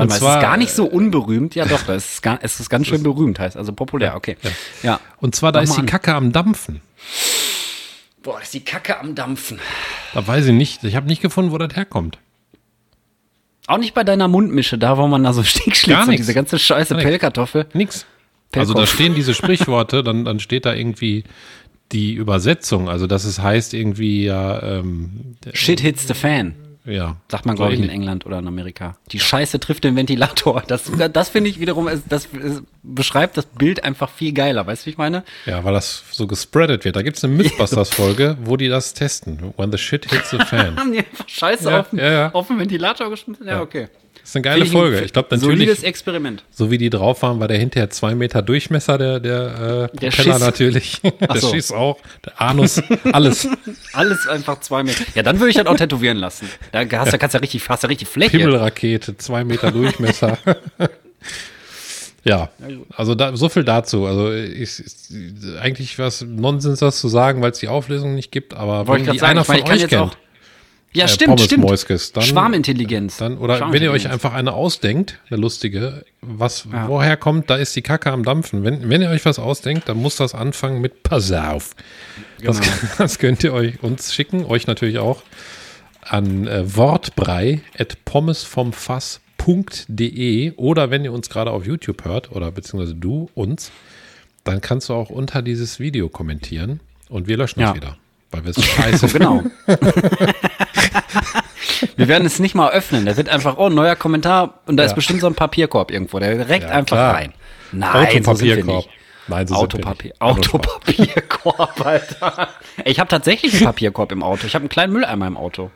Warte und mal, zwar- es ist gar nicht so unberühmt. Ja doch, es ist, gar, es ist ganz schön berühmt, heißt also populär, okay. Ja. Und zwar, da Mach ist die an. Kacke am Dampfen. Boah, ist die Kacke am Dampfen. Da weiß ich nicht. Ich habe nicht gefunden, wo das herkommt. Auch nicht bei deiner Mundmische, da wo man da so Stickschlitz und diese ganze scheiße Gar. Pellkartoffel. Nix. Also da Pellkopf. stehen diese Sprichworte, dann, dann steht da irgendwie die Übersetzung. Also dass es heißt irgendwie ja, ähm, Shit hits the fan. Ja. Sagt man, glaube ich, in. England oder in Amerika. Die Scheiße trifft den Ventilator. Das, das finde ich wiederum, das beschreibt das Bild einfach viel geiler. Weißt du, wie ich meine? Ja, weil das so gespreadet wird. Da gibt es eine Mythbusters-Folge, wo die das testen. When the shit hits the fan. Haben die einfach Scheiße Ja, auf, den- ja, ja. auf den Ventilator geschmissen? Ja, okay. Das ist eine geile ein Folge. Ich glaube Solides natürlich, Experiment. so wie die drauf waren, war der hinterher zwei Meter Durchmesser, der, der, äh, Der Schiss. natürlich. der so. Schiss auch. Der Anus, alles. Alles einfach zwei Meter. Ja, dann würde ich das auch tätowieren lassen. Da hast du, kannst du richtig, hast du richtig Fläche. Himmelrakete, zwei Meter Durchmesser. ja, also da, so viel dazu. Also ist, ist eigentlich was Nonsens, das zu sagen, weil es die Auflösung nicht gibt, aber Wollte ich wenn die sagen, einer ich von ich kann euch kennt, auch. Ja, äh, stimmt, Pommes stimmt. Moiskes, dann, Schwarmintelligenz. dann oder wenn ihr euch Schwarmintelligenz. einfach eine ausdenkt, eine lustige, was Ja. woher kommt, da ist die Kacke am Dampfen. Wenn, wenn ihr euch was ausdenkt, dann muss das anfangen mit Pass auf. Das, Genau. das könnt ihr euch uns schicken, euch natürlich auch an äh, wortbrei at pommesvomfass.de oder wenn ihr uns gerade auf YouTube hört oder beziehungsweise du uns, dann kannst du auch unter dieses Video kommentieren und wir löschen Ja. es wieder, weil wir es scheiße Genau. Wir werden es nicht mal öffnen. Da wird einfach, oh, neuer Kommentar und da ist Ja. bestimmt so ein Papierkorb irgendwo. Der direkt Ja, einfach klar. rein. Nein, so Autopapierkorb. nicht. Nein, so Autopapier. Autopapierkorb, Alter. Ich habe tatsächlich einen Papierkorb im Auto. Ich habe einen kleinen Mülleimer im Auto.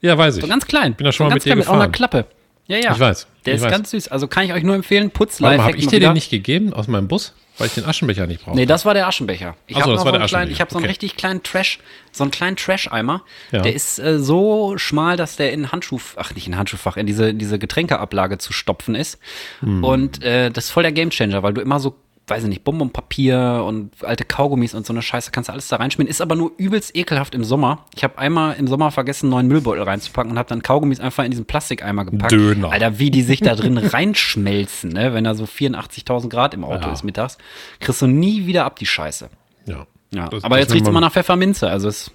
Ja, weiß ich. So ganz klein. Bin da schon so mal mit dir klein, mit auch einer gefahren. Klappe. Ja, ja. Ich weiß, Der ich ist weiß. ganz süß. Also kann ich euch nur empfehlen. Putzleif. mal, habe ich dir den nicht gegeben aus meinem Bus, weil ich den Aschenbecher nicht brauche? Nee, das war der Aschenbecher. Ich Ach so, habe das noch so einen ich habe so einen Okay. richtig kleinen Trash, so einen kleinen Trash-Eimer. Ja. Der ist äh, so schmal, dass der in Handschuh, ach nicht in Handschuhfach, in diese, diese Getränkeablage zu stopfen ist. Hm. Und äh, das ist voll der Gamechanger, weil du immer so, weiß ich nicht, Bonbonpapier und alte Kaugummis und so eine Scheiße kannst du alles da reinschmieren. Ist aber nur übelst ekelhaft im Sommer. Ich habe einmal im Sommer vergessen, einen neuen Müllbeutel reinzupacken und habe dann Kaugummis einfach in diesen Plastikeimer gepackt. Döner. Alter, wie die sich da drin reinschmelzen, ne? wenn da so 84.000 Grad im Auto Ja. ist mittags, kriegst du nie wieder ab die Scheiße. Ja. Ja, Das- aber das jetzt riecht's nimmt immer nach Pfefferminze, also es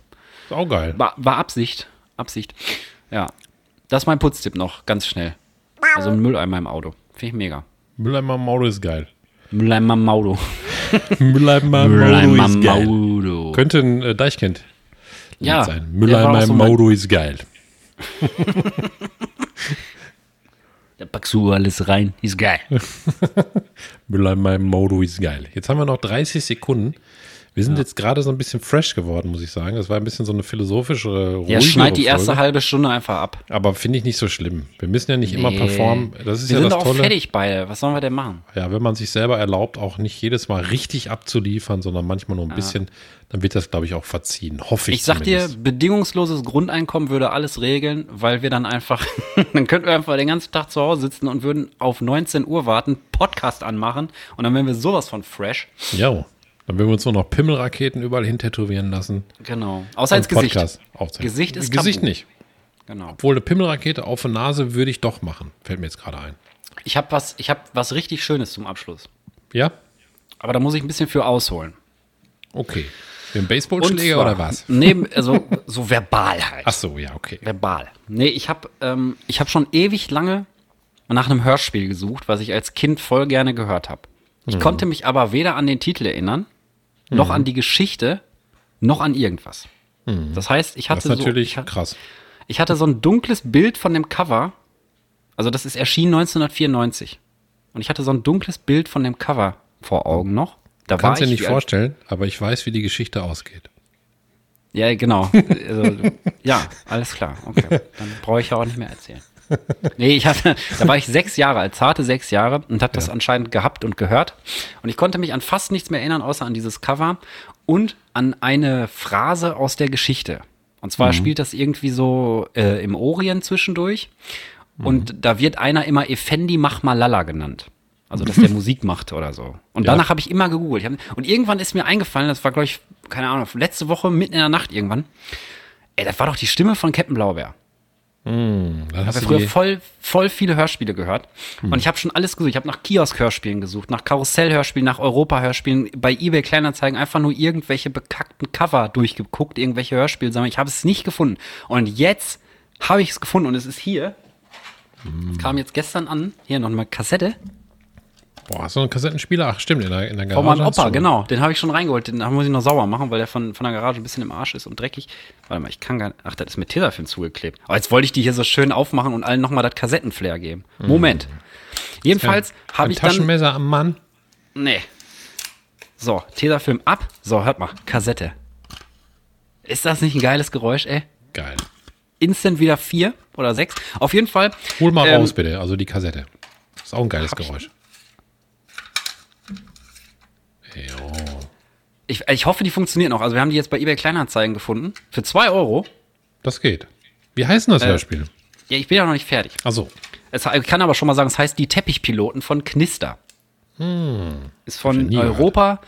Ist auch geil. war, war Absicht. Absicht. Ja. Das ist mein Putztipp noch, ganz schnell. Also ein Mülleimer im Auto. Finde ich mega. Mülleimer im Auto ist geil. Mülleimer im Auto. Mülleimer im Mülleimer Auto ist im geil. Auto. Könnte ein äh, Deichkind Ja, sein. der war Mülleimer auch so im mein- Auto ist geil. Da packst du alles rein. Ist geil. Mülleimer im Auto ist geil. Jetzt haben wir noch 30 Sekunden. Wir sind jetzt gerade so ein bisschen fresh geworden, muss ich sagen. Das war ein bisschen so eine philosophische, ruhigere Ja, schneid die erste Folge. halbe Stunde einfach ab. Aber finde ich nicht so schlimm. Wir müssen ja nicht immer Nee. performen. Das ist Wir ja sind das auch Tolle. fertig beide. Was sollen wir denn machen? Ja, wenn man sich selber erlaubt, auch nicht jedes Mal richtig abzuliefern, sondern manchmal nur ein bisschen, dann wird das, glaube ich, auch verziehen. Hoffe ich. Ich sag dir, zumindest. bedingungsloses Grundeinkommen würde alles regeln, weil wir dann einfach, dann könnten wir einfach den ganzen Tag zu Hause sitzen und würden auf 19 Uhr warten, Podcast anmachen und dann wären wir sowas von fresh. Ja. Dann würden wir uns nur noch Pimmelraketen überall hin tätowieren lassen. Genau. Außer ins Und Gesicht. Gesicht ist Gesicht tabu. nicht. Genau. Obwohl eine Pimmelrakete auf der Nase würde ich doch machen. Fällt mir jetzt gerade ein. Ich habe was, ich habe was richtig Schönes zum Abschluss. Ja? Aber da muss ich ein bisschen für ausholen. Okay. Den Baseballschläger zwar- oder was? Nee, also so verbal halt. Ach so, ja, okay. Verbal. Nee, ich habe ähm, ich hab schon ewig lange nach einem Hörspiel gesucht, was ich als Kind voll gerne gehört habe. Ich Mhm. konnte mich aber weder an den Titel erinnern, noch an die Geschichte, noch an irgendwas. Das heißt, ich Mhm. Das hatte ist natürlich so, ich, krass. ich hatte so ein dunkles Bild von dem Cover. Also das ist erschienen 1994. Und ich hatte so ein dunkles Bild von dem Cover vor Augen noch. Da Kannst dir ich nicht vorstellen, aber ich weiß, wie die Geschichte ausgeht. Ja, genau. Also, ja, alles klar. Okay. Dann brauche ich ja auch nicht mehr erzählen. Nee, ich hatte, da war ich sechs Jahre alt, zarte sechs Jahre und habe das anscheinend gehabt und gehört. Und ich konnte mich an fast nichts mehr erinnern, außer an dieses Cover und an eine Phrase aus der Geschichte. Und zwar spielt das irgendwie so äh, im Orient zwischendurch. Und da wird einer immer Effendi Machmalala genannt. Also, dass der Musik macht oder so. Und Ja. danach habe ich immer gegoogelt. Ich hab, und irgendwann ist mir eingefallen, das war, glaube ich, keine Ahnung, letzte Woche mitten in der Nacht irgendwann. Ey, das war doch die Stimme von Captain Blaubeer. Dann Ich habe früher voll, voll viele Hörspiele gehört. Und ich habe schon alles gesucht. Ich habe nach Kiosk-Hörspielen gesucht, nach Karussell-Hörspielen, nach Europa-Hörspielen, bei eBay Kleinanzeigen einfach nur irgendwelche bekackten Cover durchgeguckt, irgendwelche Hörspiele. Ich habe es nicht gefunden. Und jetzt habe ich es gefunden und es ist hier. Es kam jetzt gestern an. Hier noch eine Kassette. Boah, du einen Kassettenspieler? Ach, stimmt, in der, in der Garage. Von meinem Opa, genau. Den habe ich schon reingeholt. Den muss ich noch sauber machen, weil der von, von der Garage ein bisschen im Arsch ist und dreckig. Warte mal, ich kann gar nicht. Ach, das ist mit Tesafilm zugeklebt. Aber jetzt wollte ich die hier so schön aufmachen und allen nochmal das Kassettenflair geben. Moment. Jedenfalls habe Ein ich dann. Taschenmesser am Mann. Nee. So, Tesafilm ab. So, hört mal. Kassette. Ist das nicht ein geiles Geräusch, ey? Geil. Instant wieder vier oder sechs. Auf jeden Fall. Hol mal ähm, raus, bitte. Also die Kassette. Ist auch ein geiles Geräusch. Jo. Ich, ich hoffe, die funktioniert noch. Also, wir haben die jetzt bei eBay Kleinanzeigen gefunden. Für zwei Euro. Das geht. Wie heißt denn das Hörspiel? Ja, ich bin ja noch nicht fertig. Achso. Es, ich kann aber schon mal sagen, es heißt die Teppichpiloten von Knister. Ist von Hm. nie gehört. Europa,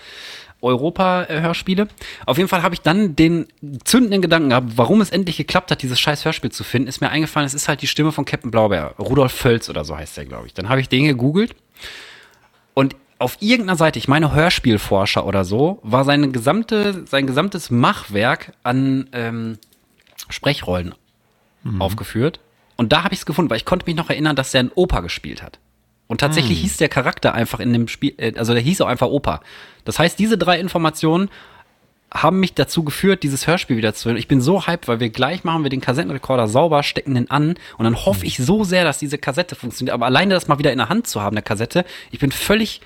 Europa-Hörspiele. Auf jeden Fall habe ich dann den zündenden Gedanken gehabt, warum es endlich geklappt hat, dieses scheiß Hörspiel zu finden, ist mir eingefallen, es ist halt die Stimme von Captain Blaubeer. Rudolf Völz oder so heißt der, glaube ich. Dann habe ich den gegoogelt und auf irgendeiner Seite, ich meine Hörspielforscher oder so, war seine gesamte, sein gesamtes Machwerk an ähm, Sprechrollen aufgeführt. Und da habe ich es gefunden, weil ich konnte mich noch erinnern, dass er einen Opa gespielt hat. Und tatsächlich hieß der Charakter einfach in dem Spiel, äh, also der hieß auch einfach Opa. Das heißt, diese drei Informationen haben mich dazu geführt, dieses Hörspiel wieder zu hören. Ich bin so hyped, weil wir gleich machen wir den Kassettenrekorder sauber, stecken den an und dann hoffe ich so sehr, dass diese Kassette funktioniert. Aber alleine das mal wieder in der Hand zu haben, der Kassette, ich bin völlig,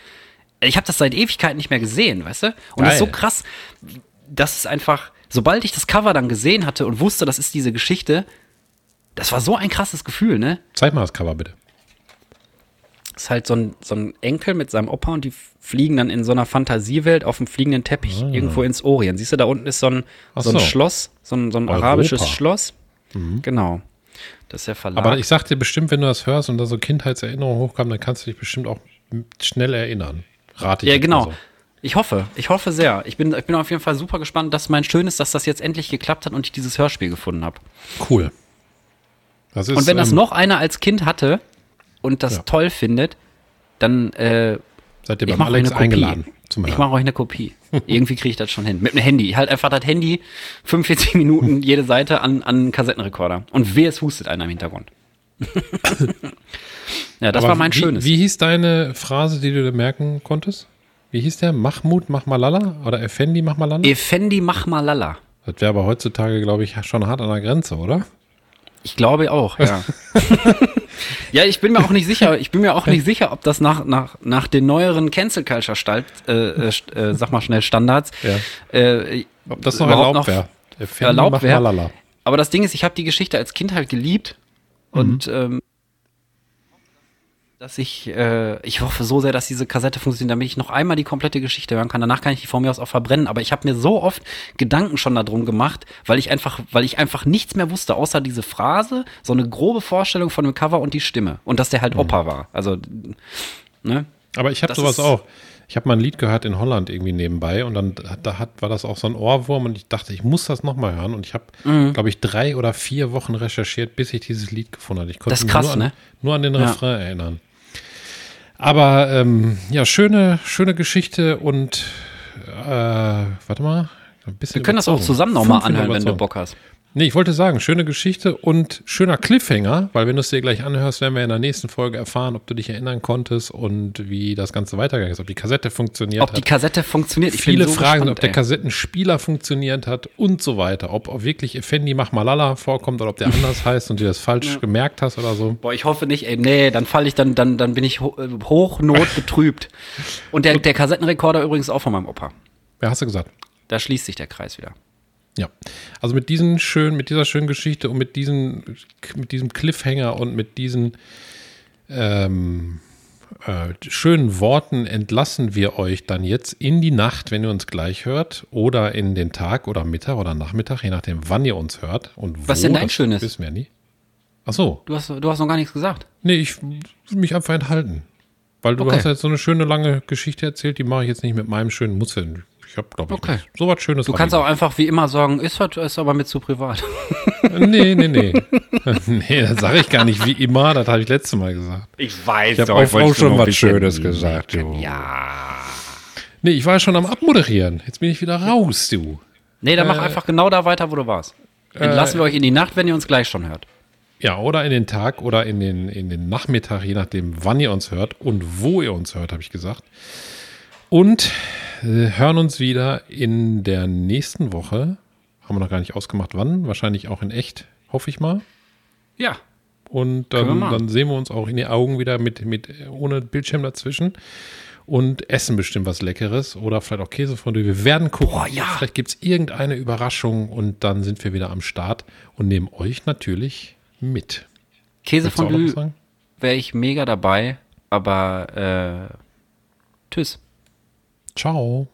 ich habe das seit Ewigkeiten nicht mehr gesehen, weißt du? Und das ist so Geil. krass, dass es einfach, sobald ich das Cover dann gesehen hatte und wusste, das ist diese Geschichte, das war so ein krasses Gefühl, ne? Zeig mal das Cover, bitte. Das ist halt so ein, so ein Enkel mit seinem Opa und die fliegen dann in so einer Fantasiewelt auf dem fliegenden Teppich irgendwo ins Orient. Siehst du, da unten ist so ein, so ein so. Schloss, so ein, so ein arabisches Schloss. Genau. Das ist der Verlag. Aber ich sag dir bestimmt, wenn du das hörst und da so Kindheitserinnerungen hochkommen, dann kannst du dich bestimmt auch schnell erinnern. Rate ich ja, genau. mal so. Ich hoffe, ich hoffe sehr. Ich bin, ich bin auf jeden Fall super gespannt. Das ist mein Schönes, dass das jetzt endlich geklappt hat und ich dieses Hörspiel gefunden habe. Cool. Ist, Und wenn das ähm, noch einer als Kind hatte und das Ja. toll findet, dann äh, seid ihr ich beim mache euch Alex eine Kopie. eingeladen Ich mache euch eine Kopie. Irgendwie kriege ich das schon hin. Mit einem Handy. Halt einfach das Handy, 45 Minuten jede Seite an, an einen Kassettenrekorder. Und weh, es hustet einer im Hintergrund. Ja, das Aber war mein wie, schönes. Wie hieß deine Phrase, die du dir merken konntest? Wie hieß der? Mahmoud Mahmalala oder Effendi Mahmalala? Effendi Machmalala. das wäre aber heutzutage, glaube ich, schon hart an der Grenze, oder? Ich glaube auch, ja. ja, ich bin mir auch nicht sicher, ich bin mir auch nicht sicher, ob das nach, nach, nach den neueren Cancel Culture Stalt, äh, äh, äh, sag mal schnell Standards, Ja. äh, Ob das noch erlaubt wäre? Effendi erlaubt wäre. Aber das Ding ist, ich habe die Geschichte als Kind halt geliebt und Mhm. ähm, dass ich, äh, ich hoffe so sehr, dass diese Kassette funktioniert, damit ich noch einmal die komplette Geschichte hören kann. Danach kann ich die von mir aus auch verbrennen. Aber ich habe mir so oft Gedanken schon darum gemacht, weil ich einfach, weil ich einfach nichts mehr wusste, außer diese Phrase, so eine grobe Vorstellung von dem Cover und die Stimme und dass der Mhm. halt Opa war. Also, ne? Aber ich habe sowas auch. Ich habe mal ein Lied gehört in Holland irgendwie nebenbei und dann da hat, war das auch so ein Ohrwurm und ich dachte, ich muss das nochmal hören und ich habe, Mhm. glaube ich, drei oder vier Wochen recherchiert, bis ich dieses Lied gefunden habe. Ich konnte Das ist mich krass, nur, an, ne? nur an den Ja. Refrain erinnern. Aber ähm, ja, schöne, schöne Geschichte und äh, warte mal. Ein bisschen Wir können das auch zusammen nochmal anhören, wenn du. Bock hast. Nee, ich wollte sagen, schöne Geschichte und schöner Cliffhanger, weil wenn du es dir gleich anhörst, werden wir in der nächsten Folge erfahren, ob du dich erinnern konntest und wie das Ganze weitergegangen ist, ob die Kassette funktioniert Ob die hat. Kassette funktioniert, ich Viele bin so Fragen, gespannt, ob der. Kassettenspieler funktioniert hat und so weiter. Ob, ob wirklich Effendi Machmalala vorkommt oder ob der anders heißt und du das falsch gemerkt hast oder so. Boah, ich hoffe nicht, ey, nee, dann falle ich, dann, dann, dann bin ich ho äh, hochnot betrübt. Und der, der Kassettenrekorder übrigens auch von meinem Opa. Wer hast du gesagt? Da schließt sich der Kreis wieder. Ja. Also mit diesen schönen, mit dieser schönen Geschichte und mit diesem, mit diesem Cliffhanger und mit diesen ähm, äh, schönen Worten entlassen wir euch dann jetzt in die Nacht, wenn ihr uns gleich hört, oder in den Tag oder Mittag oder Nachmittag, je nachdem, wann ihr uns hört und wo. Was denn dein Schönes? Wissen wir nie. Ach so. Du hast, du hast noch gar nichts gesagt. Nee, ich mich einfach enthalten. Weil du Okay. hast jetzt so eine schöne lange Geschichte erzählt, die mache ich jetzt nicht mit meinem schönen Muster. Ich habe, glaube ich, Okay. nicht. so was Schönes. Du kannst auch einfach wie immer sagen, ist, was- ist aber mit zu privat. Nee, nee, nee. nee, das sage ich gar nicht wie immer. Das habe ich letztes Mal gesagt. Ich weiß Ich hab doch, auch- schon was Schönes gesagt, du. Ja. Nee, ich war ja schon am Abmoderieren. Jetzt bin ich wieder raus, du. Nee, dann mach Äh, einfach genau da weiter, wo du warst. Entlassen wir euch in die Nacht, wenn ihr uns gleich schon hört. Ja, oder in den Tag oder in den, in den Nachmittag, je nachdem, wann ihr uns hört und wo ihr uns hört, habe ich gesagt. Und äh, hören uns wieder in der nächsten Woche. Haben wir noch gar nicht ausgemacht, wann. Wahrscheinlich auch in echt, hoffe ich mal. Ja. Und dann, dann sehen wir uns auch in die Augen wieder mit, mit ohne Bildschirm dazwischen und essen bestimmt was Leckeres oder vielleicht auch Käsefondue. Wir werden gucken. Boah, ja. Vielleicht gibt es irgendeine Überraschung und dann sind wir wieder am Start und nehmen euch natürlich mit. Käsefondue wäre ich mega dabei, aber äh, tschüss. Ciao.